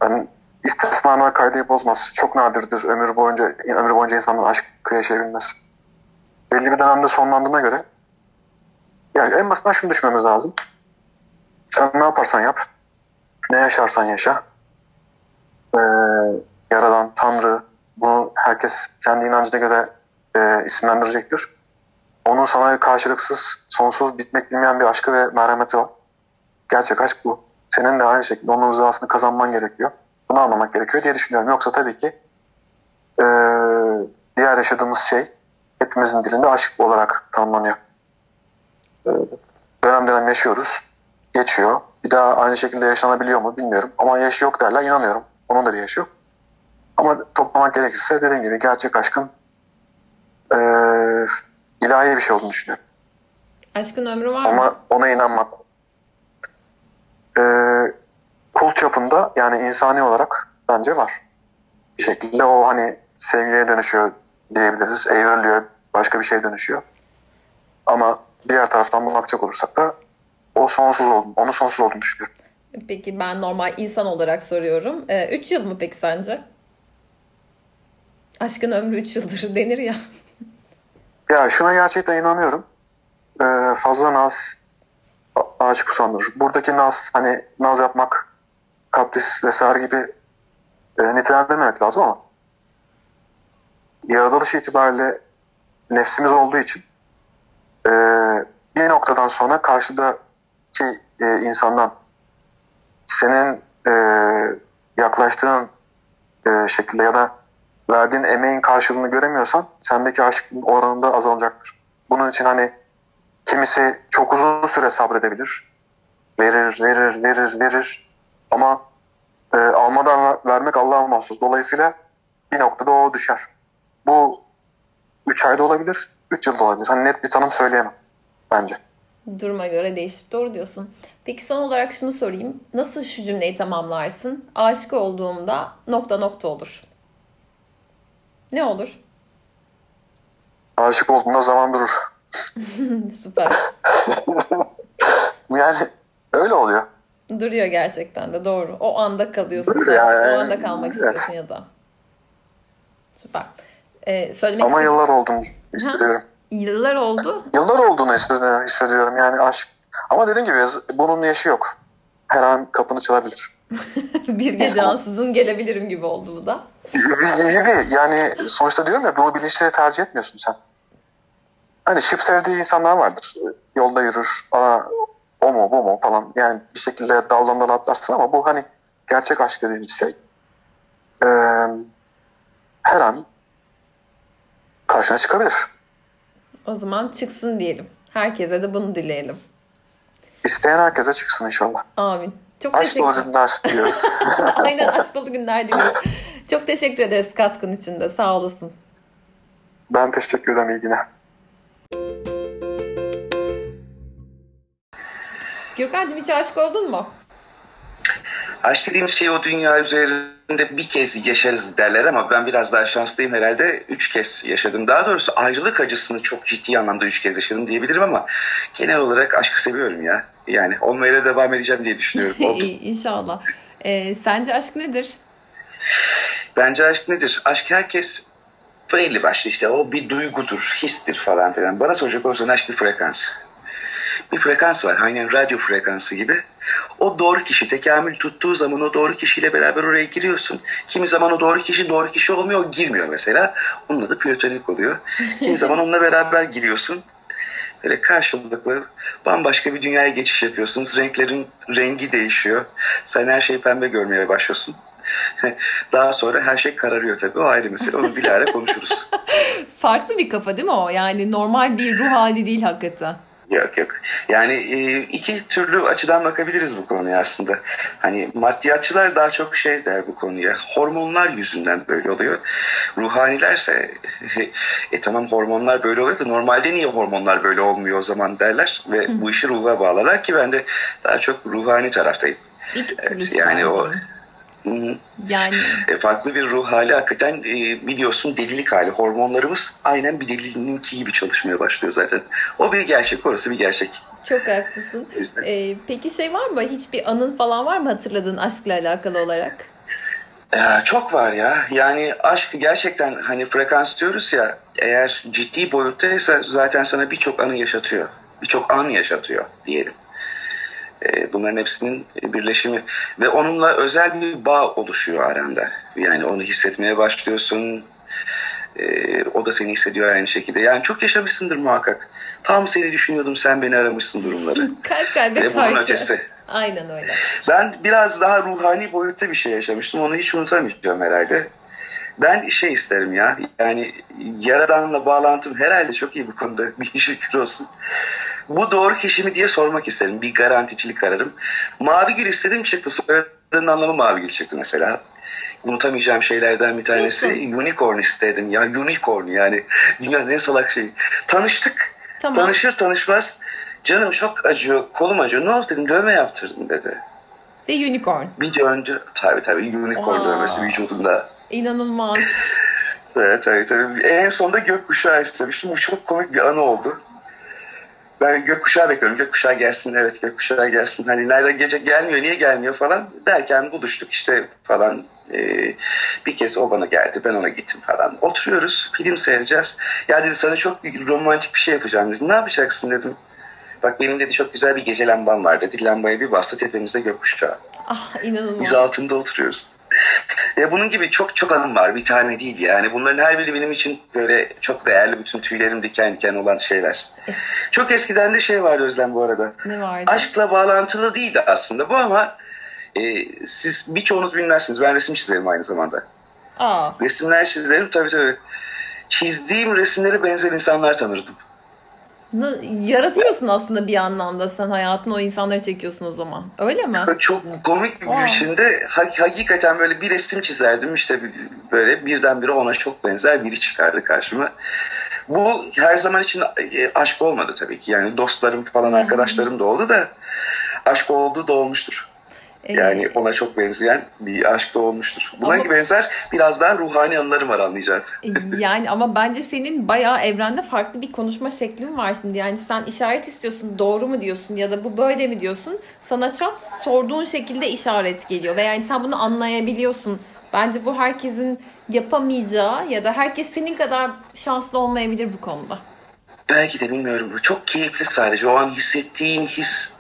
yani istisnalar kaydı bozmaz. Çok nadirdir ömür boyunca ömür boyunca insanın aşk yaşayabilmesi. Belli bir dönemde sonlandığına göre yani en basitinden şunu düşünmemiz lazım. Sen ne yaparsan yap, ne yaşarsan yaşa. Ee, Yaradan, Tanrı, bunu herkes kendi inancına göre e, isimlendirecektir. Onun sana karşılıksız, sonsuz, bitmek bilmeyen bir aşkı ve merhameti var. Gerçek aşk bu. Senin de aynı şekilde onun rızasını kazanman gerekiyor. Bunu anlamak gerekiyor diye düşünüyorum. Yoksa tabii ki e, diğer yaşadığımız şey hepimizin dilinde aşk olarak tanımlanıyor. E, dönem dönem yaşıyoruz. Geçiyor. Bir daha aynı şekilde yaşanabiliyor mu bilmiyorum. Ama yaşı yok derler. inanıyorum. Onun da bir yaşı yok. Ama toplamak gerekirse dediğim gibi gerçek aşkın e, ilahi bir şey olduğunu düşünüyorum. Aşkın ömrü var mı? Ama ona inanmak. E, kul çapında yani insani olarak bence var. Bir şekilde o hani sevgiye dönüşüyor diyebiliriz. Evriliyor. Başka bir şeye dönüşüyor. Ama diğer taraftan bakacak olursak da o sonsuz olduğunu, onu sonsuz olduğunu düşünüyorum. Peki ben normal insan olarak soruyorum. 3 yıl mı peki sence? Aşkın ömrü 3 yıldır denir ya. Ya şuna gerçekten inanıyorum. Ee, fazla naz a- aşık usandırır. Buradaki naz hani naz yapmak kapris vesaire gibi e, nitelendirmemek lazım ama yaratılış itibariyle nefsimiz olduğu için e, bir noktadan sonra karşıdaki e, insandan senin e, yaklaştığın e, şekilde ya da verdiğin emeğin karşılığını göremiyorsan sendeki aşkın oranında azalacaktır. Bunun için hani kimisi çok uzun süre sabredebilir. Verir, verir, verir, verir. Ama e, almadan ver- vermek Allah'a mahsus. Dolayısıyla bir noktada o düşer. Bu 3 ayda olabilir, 3 yılda olabilir. Hani net bir tanım söyleyemem bence. Duruma göre değişir. Doğru diyorsun. Peki son olarak şunu sorayım. Nasıl şu cümleyi tamamlarsın? Aşık olduğumda nokta nokta olur. Ne olur? Aşık olduğunda zaman durur. Süper. Yani öyle oluyor. Duruyor gerçekten de doğru. O anda kalıyorsun Duruyor sadece. yani. O anda kalmak Evet. istiyorsun ya da. Süper. Ee, söylemek Ama yıllar olduğunu hissediyorum. Yıllar oldu. Yıllar olduğunu hissediyorum yani aşk. Ama dediğim gibi bunun yaşı yok. Her an kapını çalabilir. bir gece ansızın gelebilirim gibi oldu bu da. gibi yani sonuçta diyorum ya bunu bilinçli tercih etmiyorsun sen. Hani şıp sevdiği insanlar vardır. Yolda yürür. Aa, o mu bu mu falan. Yani bir şekilde daldan dala atlarsın ama bu hani gerçek aşk dediğimiz şey. Ee, her an karşına çıkabilir. O zaman çıksın diyelim. Herkese de bunu dileyelim. İsteyen herkese çıksın inşallah. Amin. Çok Aşk dolu günler diyoruz. Aynen aşk dolu günler diliyorum. Çok teşekkür ederiz katkın için de. Sağ olasın. ben teşekkür ederim ilgine. Gürkan'cığım hiç aşık oldun mu? Aşk dediğimiz şey o dünya üzerinde bir kez yaşarız derler ama ben biraz daha şanslıyım herhalde. Üç kez yaşadım. Daha doğrusu ayrılık acısını çok ciddi anlamda üç kez yaşadım diyebilirim ama genel olarak aşkı seviyorum ya. Yani olmaya da devam edeceğim diye düşünüyorum. İnşallah. Ee, sence aşk nedir? Bence aşk nedir? Aşk herkes belli başlı işte o bir duygudur, histir falan filan. Bana soracak olursan aşk bir frekans. Bir frekans var aynen radyo frekansı gibi. O doğru kişi tekamül tuttuğu zaman o doğru kişiyle beraber oraya giriyorsun. Kimi zaman o doğru kişi doğru kişi olmuyor, girmiyor mesela. Onun adı platonik oluyor. Kimi zaman onunla beraber giriyorsun. Böyle karşılıklı bambaşka bir dünyaya geçiş yapıyorsunuz. Renklerin rengi değişiyor. Sen her şeyi pembe görmeye başlıyorsun. Daha sonra her şey kararıyor tabii. O ayrı mesele. Onu bilahare konuşuruz. Farklı bir kafa değil mi o? Yani normal bir ruh hali değil hakikaten. Yok yok. Yani e, iki türlü açıdan bakabiliriz bu konuya aslında. Hani maddiyatçılar daha çok şey der bu konuya. Hormonlar yüzünden böyle oluyor. Ruhanilerse e tamam hormonlar böyle oluyor da normalde niye hormonlar böyle olmuyor o zaman derler. Ve bu işi ruha bağlarlar ki ben de daha çok ruhani taraftayım. İki türlüsü yani o. Yani E, farklı bir ruh hali hakikaten e, biliyorsun delilik hali. Hormonlarımız aynen bir deliliğinki gibi çalışmaya başlıyor zaten. O bir gerçek, orası bir gerçek. çok haklısın. Ee, peki şey var mı? Hiçbir anın falan var mı hatırladığın aşkla alakalı olarak? Ee, çok var ya. Yani aşk gerçekten hani frekans diyoruz ya eğer ciddi boyuttaysa zaten sana birçok anı yaşatıyor. Birçok an yaşatıyor diyelim. Ee, bunların hepsinin birleşimi ve onunla özel bir bağ oluşuyor aranda. Yani onu hissetmeye başlıyorsun. Ee, o da seni hissediyor aynı şekilde. Yani çok yaşamışsındır muhakkak. Tam seni düşünüyordum sen beni aramışsın durumları. Kalp kalbe Ve bunun karşı. ötesi. Aynen öyle. Ben biraz daha ruhani boyutta bir şey yaşamıştım. Onu hiç unutamayacağım herhalde. Ben şey isterim ya. Yani Yaradan'la bağlantım herhalde çok iyi bu konuda. Bir şükür olsun. Bu doğru kişi mi diye sormak isterim. Bir garanticilik ararım. Mavi gül istedim çıktı. Soyadının anlamı mavi gül çıktı mesela. Unutamayacağım şeylerden bir tanesi unicorn istedim. Ya unicorn yani dünyanın en salak şeyi. Tanıştık. Tamam. Tanışır tanışmaz canım çok acıyor, kolum acıyor. Ne oldu dedim dövme yaptırdım dedi. Ve unicorn. Bir döndü. Tabii tabii unicorn Aa. dövmesi vücudunda. İnanılmaz. Evet tabii tabii. En sonunda gökkuşağı istemiştim. Bu çok komik bir anı oldu. Ben gökkuşağı bekliyorum. Gökkuşağı gelsin. Evet gökkuşağı gelsin. Hani nerede gece gelmiyor, niye gelmiyor falan derken buluştuk işte falan. Ee, bir kez o bana geldi. Ben ona gittim falan. Oturuyoruz. Film seyredeceğiz. Ya dedi sana çok romantik bir şey yapacağım dedi. Ne yapacaksın dedim. Bak benim dedi çok güzel bir gece lambam var dedi. Lambaya bir bastı tepemizde gökkuşağı. Ah inanılmaz. Biz altında oturuyoruz. Ya bunun gibi çok çok anım var. Bir tane değil yani. Bunların her biri benim için böyle çok değerli. Bütün tüylerim diken diken olan şeyler. Çok eskiden de şey vardı Özlem bu arada. Ne vardı? Aşkla bağlantılı değildi aslında bu ama e, siz birçoğunuz bilmezsiniz. Ben resim çizerim aynı zamanda. Aa, Resimler çizerim tabii tabii. Çizdiğim resimlere benzer insanlar tanırdım. Yaratıyorsun aslında bir anlamda sen hayatını o insanları çekiyorsun o zaman. Öyle mi? Çok komik bir Aa. biçimde ha- hakikaten böyle bir resim çizerdim işte böyle birdenbire ona çok benzer biri çıkardı karşıma. Bu her zaman için e, aşk olmadı tabii ki yani dostlarım falan arkadaşlarım da oldu da aşk oldu da olmuştur. Yani ona çok benzeyen bir aşk da olmuştur. Buna Ama- benzer biraz daha ruhani anılarım var anlayacağın. Yani ama bence senin bayağı evrende farklı bir konuşma şeklin var şimdi. Yani sen işaret istiyorsun doğru mu diyorsun ya da bu böyle mi diyorsun. Sana çat sorduğun şekilde işaret geliyor. Ve yani sen bunu anlayabiliyorsun. Bence bu herkesin yapamayacağı ya da herkes senin kadar şanslı olmayabilir bu konuda. Belki de bilmiyorum. Bu çok keyifli sadece. O an hissettiğin his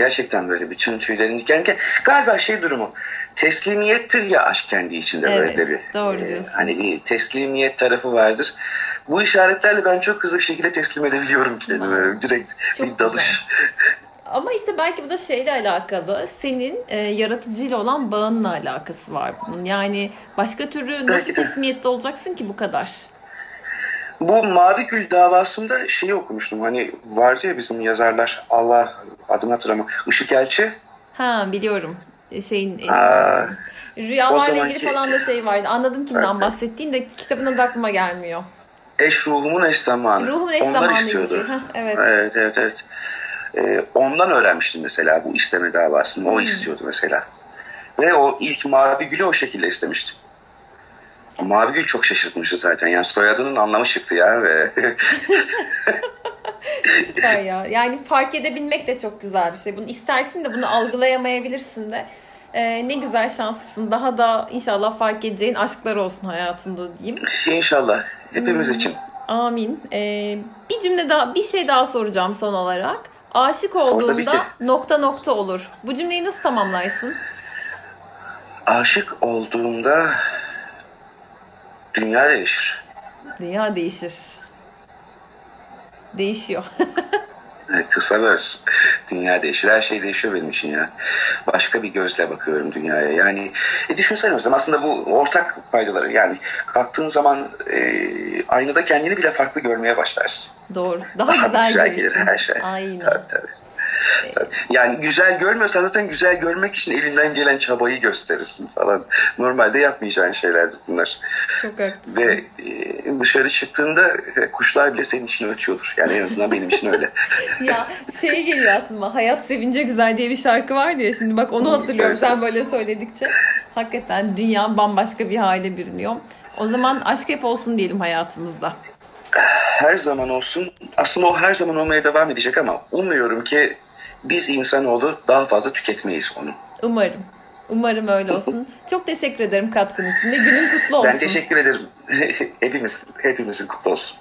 gerçekten böyle bütün tüylerin diken diken. Galiba şey durumu teslimiyettir ya aşk kendi içinde Evet, böyle bir. doğru e, diyorsun. hani bir teslimiyet tarafı vardır. Bu işaretlerle ben çok hızlı bir şekilde teslim edebiliyorum kendimi. Direkt bir dalış. Ama işte belki bu da şeyle alakalı. Senin e, yaratıcıyla olan bağınla alakası var bunun. Yani başka türlü nasıl teslimiyette olacaksın ki bu kadar? Bu Mavi Gül davasında şeyi okumuştum. Hani vardı ya bizim yazarlar Allah adını hatırlamam. Işık Elçi. Ha biliyorum. E, Şeyin e, Aa, rüyalarla o zamanki- ilgili falan da şey vardı. Anladım kimden bahsettiğin de kitabın adı aklıma gelmiyor. Eş ruhumun eş zamanı. Ruhumun eş Onlar zamanı şey. Heh, evet. Evet evet evet. Ee, ondan öğrenmiştim mesela bu isteme davasını. O Hmm. istiyordu mesela. Ve o ilk Mavi Gül'ü o şekilde istemiştim. Mavi Gül çok şaşırtmıştı zaten. Yani soyadının anlamı çıktı ya ve Süper ya. Yani fark edebilmek de çok güzel bir şey. Bunu istersin de bunu algılayamayabilirsin de. Ee, ne güzel şanslısın. Daha da inşallah fark edeceğin aşklar olsun hayatında diyeyim. inşallah hepimiz Hmm. için. Amin. Ee, bir cümle daha, bir şey daha soracağım son olarak. Aşık olduğunda nokta nokta olur. Bu cümleyi nasıl tamamlarsın? Aşık olduğumda dünya değişir. Dünya değişir. Değişiyor. Kısa öz. dünya değişir. Her şey değişiyor benim için ya. Başka bir gözle bakıyorum dünyaya. Yani e, düşünsene Özlem aslında bu ortak faydaları. Yani kalktığın zaman e, aynada kendini bile farklı görmeye başlarsın. Doğru. Daha, Daha güzel, güzel gelir her şey. Aynen. Tabii tabii. Yani güzel görmüyorsan zaten güzel görmek için elinden gelen çabayı gösterirsin falan. Normalde yapmayacağın şeylerdir bunlar. Çok haklısın. Ve e, dışarı çıktığında e, kuşlar bile senin için ötüyordur. Yani en azından benim için öyle. ya şey geliyor aklıma. Hayat sevince güzel diye bir şarkı vardı ya. Şimdi bak onu hatırlıyorum sen böyle söyledikçe. Hakikaten dünya bambaşka bir hale bürünüyor. O zaman aşk hep olsun diyelim hayatımızda. Her zaman olsun. Aslında o her zaman olmaya devam edecek ama umuyorum ki biz insanoğlu daha fazla tüketmeyiz onu. Umarım. Umarım öyle olsun. Çok teşekkür ederim katkın için de. Günün kutlu olsun. Ben teşekkür ederim. Hepimiz, hepimizin kutlu olsun.